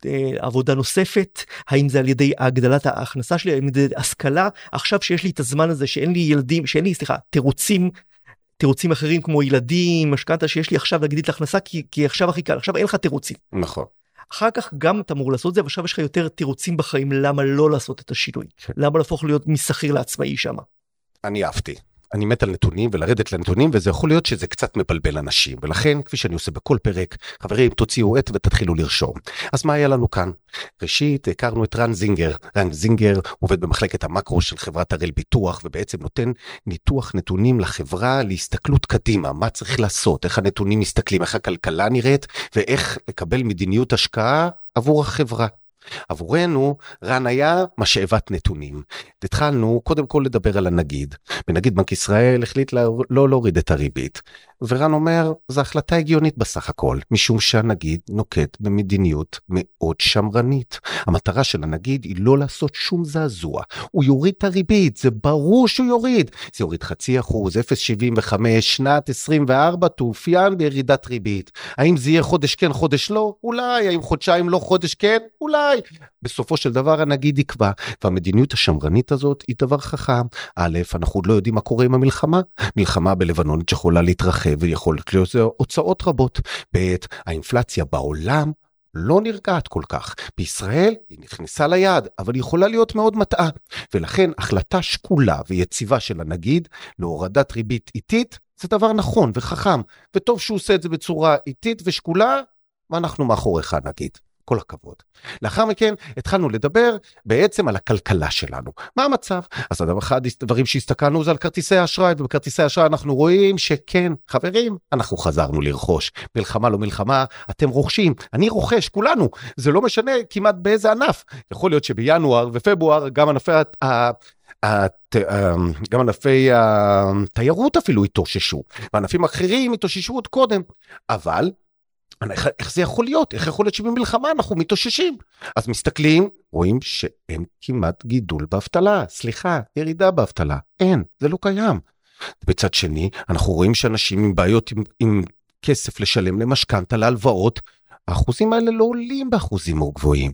אה, עבודה נוספת, האם זה על ידי הגדלת ההכנסה שלי, האם זה השכלה, עכשיו שיש לי את הזמן הזה שאין לי ילדים, שאין לי, סליחה, תירוצים, תירוצים אחרים כמו ילדים, משכנתה שיש לי עכשיו להגדיל את ההכנסה כי, כי עכשיו הכי קל, עכשיו אין לך תירוצים. נכון. אחר כך גם אתה אמור לעשות את זה, אבל עכשיו יש לך יותר תירוצים בחיים למה לא לעשות את השינוי, כן. למה להפוך להיות משכיר לעצמאי שם. אני אהבתי. אני מת על נתונים ולרדת לנתונים וזה יכול להיות שזה קצת מבלבל אנשים ולכן כפי שאני עושה בכל פרק חברים תוציאו עט ותתחילו לרשום. אז מה היה לנו כאן? ראשית הכרנו את רן זינגר רן זינגר עובד במחלקת המקרו של חברת הראל ביטוח ובעצם נותן ניתוח נתונים לחברה להסתכלות קדימה מה צריך לעשות איך הנתונים מסתכלים איך הכלכלה נראית ואיך לקבל מדיניות השקעה עבור החברה. עבורנו רן היה משאבת נתונים. התחלנו קודם כל לדבר על הנגיד, ונגיד בנק ישראל החליט לא להוריד את הריבית. ורן אומר, זו החלטה הגיונית בסך הכל, משום שהנגיד נוקט במדיניות מאוד שמרנית. המטרה של הנגיד היא לא לעשות שום זעזוע. הוא יוריד את הריבית, זה ברור שהוא יוריד. זה יוריד חצי אחוז, 0.75, שנת 24 תאופיין בירידת ריבית. האם זה יהיה חודש כן, חודש לא? אולי. האם חודשיים לא, חודש כן? אולי. בסופו של דבר הנגיד יקבע, והמדיניות השמרנית הזאת היא דבר חכם. א', אנחנו עוד לא יודעים מה קורה עם המלחמה. מלחמה בלבנון שיכולה להתרחב. ויכול להיות הוצאות רבות. ב', האינפלציה בעולם לא נרגעת כל כך. בישראל היא נכנסה ליעד, אבל היא יכולה להיות מאוד מטעה. ולכן החלטה שקולה ויציבה של הנגיד להורדת ריבית איטית זה דבר נכון וחכם, וטוב שהוא עושה את זה בצורה איטית ושקולה, ואנחנו מאחוריך נגיד. כל הכבוד. לאחר מכן התחלנו לדבר בעצם על הכלכלה שלנו. מה המצב? אז אחד הדברים שהסתכלנו זה על כרטיסי האשראי, ובכרטיסי האשראי אנחנו רואים שכן, חברים, אנחנו חזרנו לרכוש. מלחמה לא מלחמה, אתם רוכשים, אני רוכש, כולנו. זה לא משנה כמעט באיזה ענף. יכול להיות שבינואר ופברואר גם ענפי הת... גם ענפי התיירות אפילו התאוששו, וענפים אחרים התאוששו עוד קודם, אבל איך, זה יכול להיות? איך יכול להיות שבמלחמה אנחנו מתאוששים? אז מסתכלים, רואים שאין כמעט גידול באבטלה. סליחה, ירידה באבטלה. אין, זה לא קיים. בצד שני, אנחנו רואים שאנשים עם בעיות עם, עם כסף לשלם למשכנתה, להלוואות, האחוזים האלה לא עולים באחוזים מאוד גבוהים.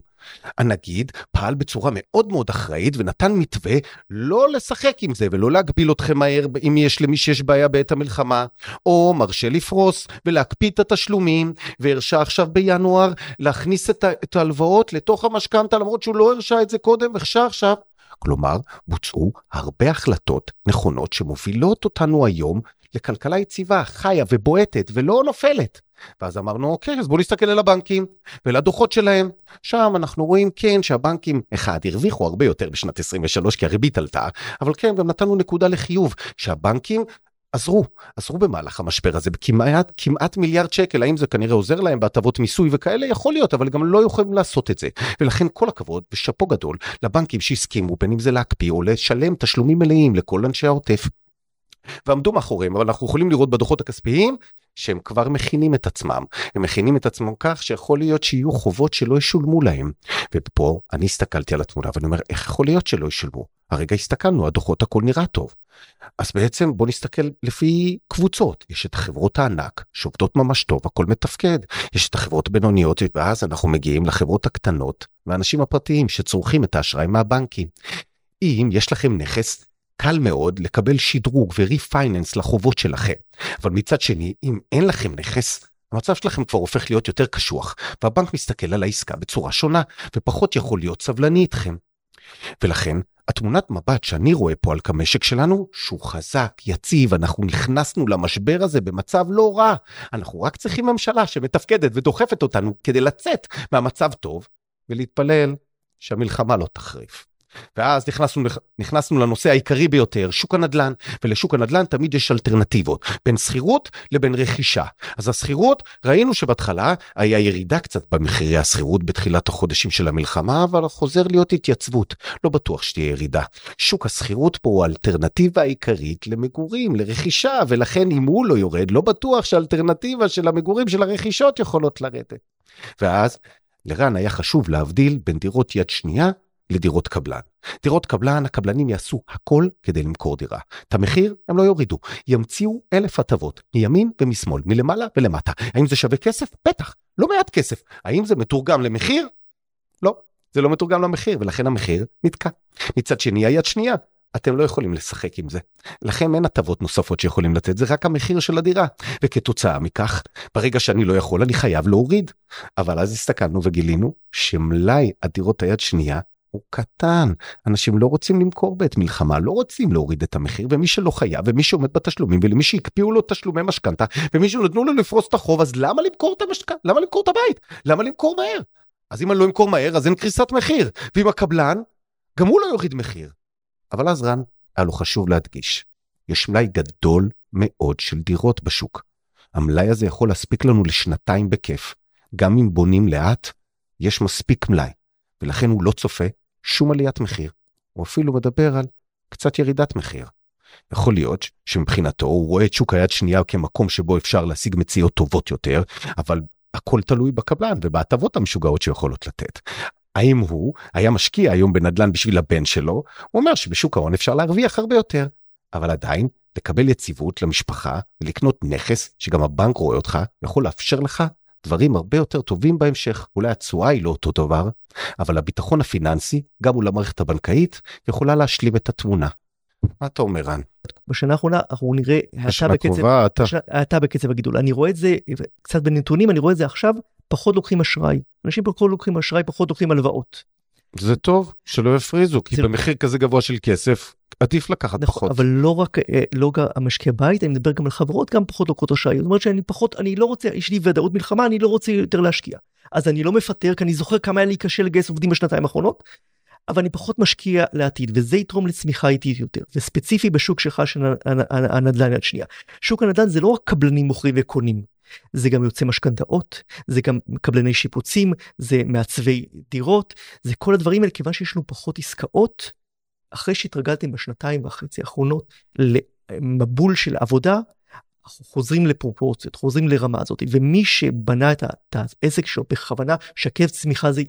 הנגיד פעל בצורה מאוד מאוד אחראית ונתן מתווה לא לשחק עם זה ולא להגביל אתכם מהר אם יש למי שיש בעיה בעת המלחמה, או מרשה לפרוס ולהקפיא את התשלומים, והרשה עכשיו בינואר להכניס את ההלוואות לתוך המשכנתה למרות שהוא לא הרשה את זה קודם, הרשה עכשיו. כלומר, בוצעו הרבה החלטות נכונות שמובילות אותנו היום לכלכלה יציבה, חיה ובועטת ולא נופלת. ואז אמרנו, אוקיי, אז בואו נסתכל על הבנקים ולדוחות שלהם. שם אנחנו רואים כן שהבנקים, אחד, הרוויחו הרבה יותר בשנת 23 כי הריבית עלתה, אבל כן, גם נתנו נקודה לחיוב, שהבנקים עזרו, עזרו במהלך המשבר הזה בכמעט כמעט מיליארד שקל, האם זה כנראה עוזר להם בהטבות מיסוי וכאלה? יכול להיות, אבל גם לא יכולים לעשות את זה. ולכן כל הכבוד ושאפו גדול לבנקים שהסכימו בין אם זה להקפיא או לשלם תשלומים מלאים לכל אנשי העוטף. ועמדו מאחוריהם, אבל אנחנו יכולים לראות בדוחות הכספיים שהם כבר מכינים את עצמם. הם מכינים את עצמם כך שיכול להיות שיהיו חובות שלא ישולמו להם. ופה אני הסתכלתי על התמונה ואני אומר, איך יכול להיות שלא ישולמו? הרגע הסתכלנו, הדוחות הכל נראה טוב. אז בעצם בוא נסתכל לפי קבוצות, יש את חברות הענק שעובדות ממש טוב, הכל מתפקד, יש את החברות הבינוניות ואז אנחנו מגיעים לחברות הקטנות והאנשים הפרטיים שצורכים את האשראי מהבנקים. אם יש לכם נכס קל מאוד לקבל שדרוג וריפייננס לחובות שלכם. אבל מצד שני, אם אין לכם נכס, המצב שלכם כבר הופך להיות יותר קשוח, והבנק מסתכל על העסקה בצורה שונה, ופחות יכול להיות סבלני איתכם. ולכן, התמונת מבט שאני רואה פה על המשק שלנו, שהוא חזק, יציב, אנחנו נכנסנו למשבר הזה במצב לא רע. אנחנו רק צריכים ממשלה שמתפקדת ודוחפת אותנו כדי לצאת מהמצב טוב ולהתפלל שהמלחמה לא תחריף. ואז נכנסנו, נכנסנו לנושא העיקרי ביותר, שוק הנדל"ן, ולשוק הנדל"ן תמיד יש אלטרנטיבות, בין שכירות לבין רכישה. אז השכירות, ראינו שבהתחלה היה ירידה קצת במחירי השכירות בתחילת החודשים של המלחמה, אבל חוזר להיות התייצבות, לא בטוח שתהיה ירידה. שוק השכירות פה הוא האלטרנטיבה העיקרית למגורים, לרכישה, ולכן אם הוא לא יורד, לא בטוח שהאלטרנטיבה של המגורים של הרכישות יכולות לרדת. ואז לרן היה חשוב להבדיל בין דירות יד שנייה לדירות קבלן. דירות קבלן, הקבלנים יעשו הכל כדי למכור דירה. את המחיר הם לא יורידו, ימציאו אלף הטבות, מימין ומשמאל, מלמעלה ולמטה. האם זה שווה כסף? בטח, לא מעט כסף. האם זה מתורגם למחיר? לא, זה לא מתורגם למחיר, ולכן המחיר נתקע. מצד שני, היד שנייה, אתם לא יכולים לשחק עם זה. לכם אין הטבות נוספות שיכולים לתת, זה רק המחיר של הדירה. וכתוצאה מכך, ברגע שאני לא יכול, אני חייב להוריד. אבל אז הסתכלנו וגילינו שמלאי הדירות היד שנייה הוא קטן. אנשים לא רוצים למכור בעת מלחמה, לא רוצים להוריד את המחיר, ומי שלא חייב, ומי שעומד בתשלומים, ולמי שהקפיאו לו תשלומי משכנתה, ומי שנתנו לו לפרוס את החוב, אז למה למכור את המשכנתה? למה למכור את הבית? למה למכור מהר? אז אם אני לא אמכור מהר, אז אין קריסת מחיר. ואם הקבלן, גם הוא לא יוריד מחיר. אבל אז רן, היה לו חשוב להדגיש, יש מלאי גדול מאוד של דירות בשוק. המלאי הזה יכול להספיק לנו לשנתיים בכיף. גם אם בונים לאט, יש מספיק מלאי, ולכן הוא לא צופה שום עליית מחיר. הוא אפילו מדבר על קצת ירידת מחיר. יכול להיות שמבחינתו הוא רואה את שוק היד שנייה כמקום שבו אפשר להשיג מציאות טובות יותר, אבל הכל תלוי בקבלן ובהטבות המשוגעות שיכולות לתת. האם הוא היה משקיע היום בנדל"ן בשביל הבן שלו? הוא אומר שבשוק ההון אפשר להרוויח הרבה יותר, אבל עדיין לקבל יציבות למשפחה ולקנות נכס שגם הבנק רואה אותך יכול לאפשר לך דברים הרבה יותר טובים בהמשך. אולי התשואה היא לא אותו דבר, אבל הביטחון הפיננסי, גם מול המערכת הבנקאית, יכולה להשלים את התמונה. מה אתה אומר רן? בשנה האחרונה אנחנו נראה האטה בקצב, אתה. בקצב הגידול. אני רואה את זה קצת בנתונים, אני רואה את זה עכשיו, פחות לוקחים אשראי. אנשים פחות לוקחים אשראי, פחות לוקחים הלוואות. זה טוב, שלא יפריזו, כי במחיר כזה גבוה של כסף, עדיף לקחת נכון, פחות. אבל לא רק, אה, לא רק המשקיע בית, אני מדבר גם על חברות, גם פחות לוקחות אשראי. זאת אומרת שאני פחות, אני לא רוצה, יש לי ודאות מלחמה, אני לא רוצה יותר להשקיע. אז אני לא מפטר, כי אני זוכר כמה היה לי קשה לגייס עובדים בשנתיים האחרונות, אבל אני פחות משקיע לעתיד, וזה יתרום לצמיחה איטית יותר, וספציפי בשוק שלך של הנדל"ן יד שנייה. שוק הנדל"ן זה לא רק קבלנים מוכרים וקונים, זה גם יוצא משכנתאות, זה גם קבלני שיפוצים, זה מעצבי דירות, זה כל הדברים האלה, כיוון שיש לנו פחות עסקאות, אחרי שהתרגלתם בשנתיים וחצי האחרונות למבול של עבודה, אנחנו חוזרים לפרופורציות, חוזרים לרמה הזאת, ומי שבנה את העסק שלו בכוונה שעקב צמיחה הזה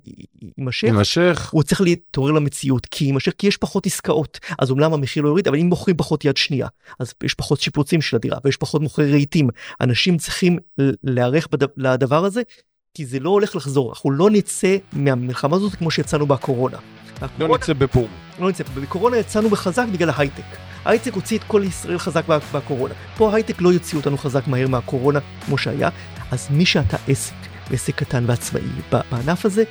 יימשך, יימשך, הוא צריך להתעורר למציאות, כי יימשך, כי יש פחות עסקאות, אז אומנם המחיר לא יוריד, אבל אם מוכרים פחות יד שנייה, אז יש פחות שיפוצים של הדירה, ויש פחות מוכרי רהיטים, אנשים צריכים להיערך לדבר הזה, כי זה לא הולך לחזור, אנחנו לא נצא מהמלחמה הזאת כמו שיצאנו בקורונה. לא נצא בבום. לא נצא, בקורונה יצאנו בחזק בגלל ההייטק. ההייטק הוציא את כל ישראל חזק בקורונה. פה ההייטק לא יוציא אותנו חזק מהר מהקורונה כמו שהיה, אז מי שאתה עסק, עסק קטן ועצמאי בענף הזה,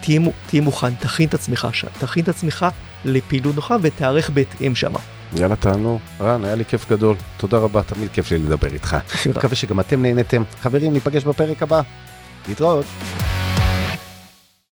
תהיה, תהיה מוכן, תכין את עצמך שם, תכין את עצמך לפעילות נוחה ותיערך בהתאם שם. יאללה תענו, רן היה לי כיף גדול, תודה רבה, תמיד כיף לי לדבר איתך. מקווה שגם אתם נהנתם. חברים, ניפגש בפרק הבא. להתראות.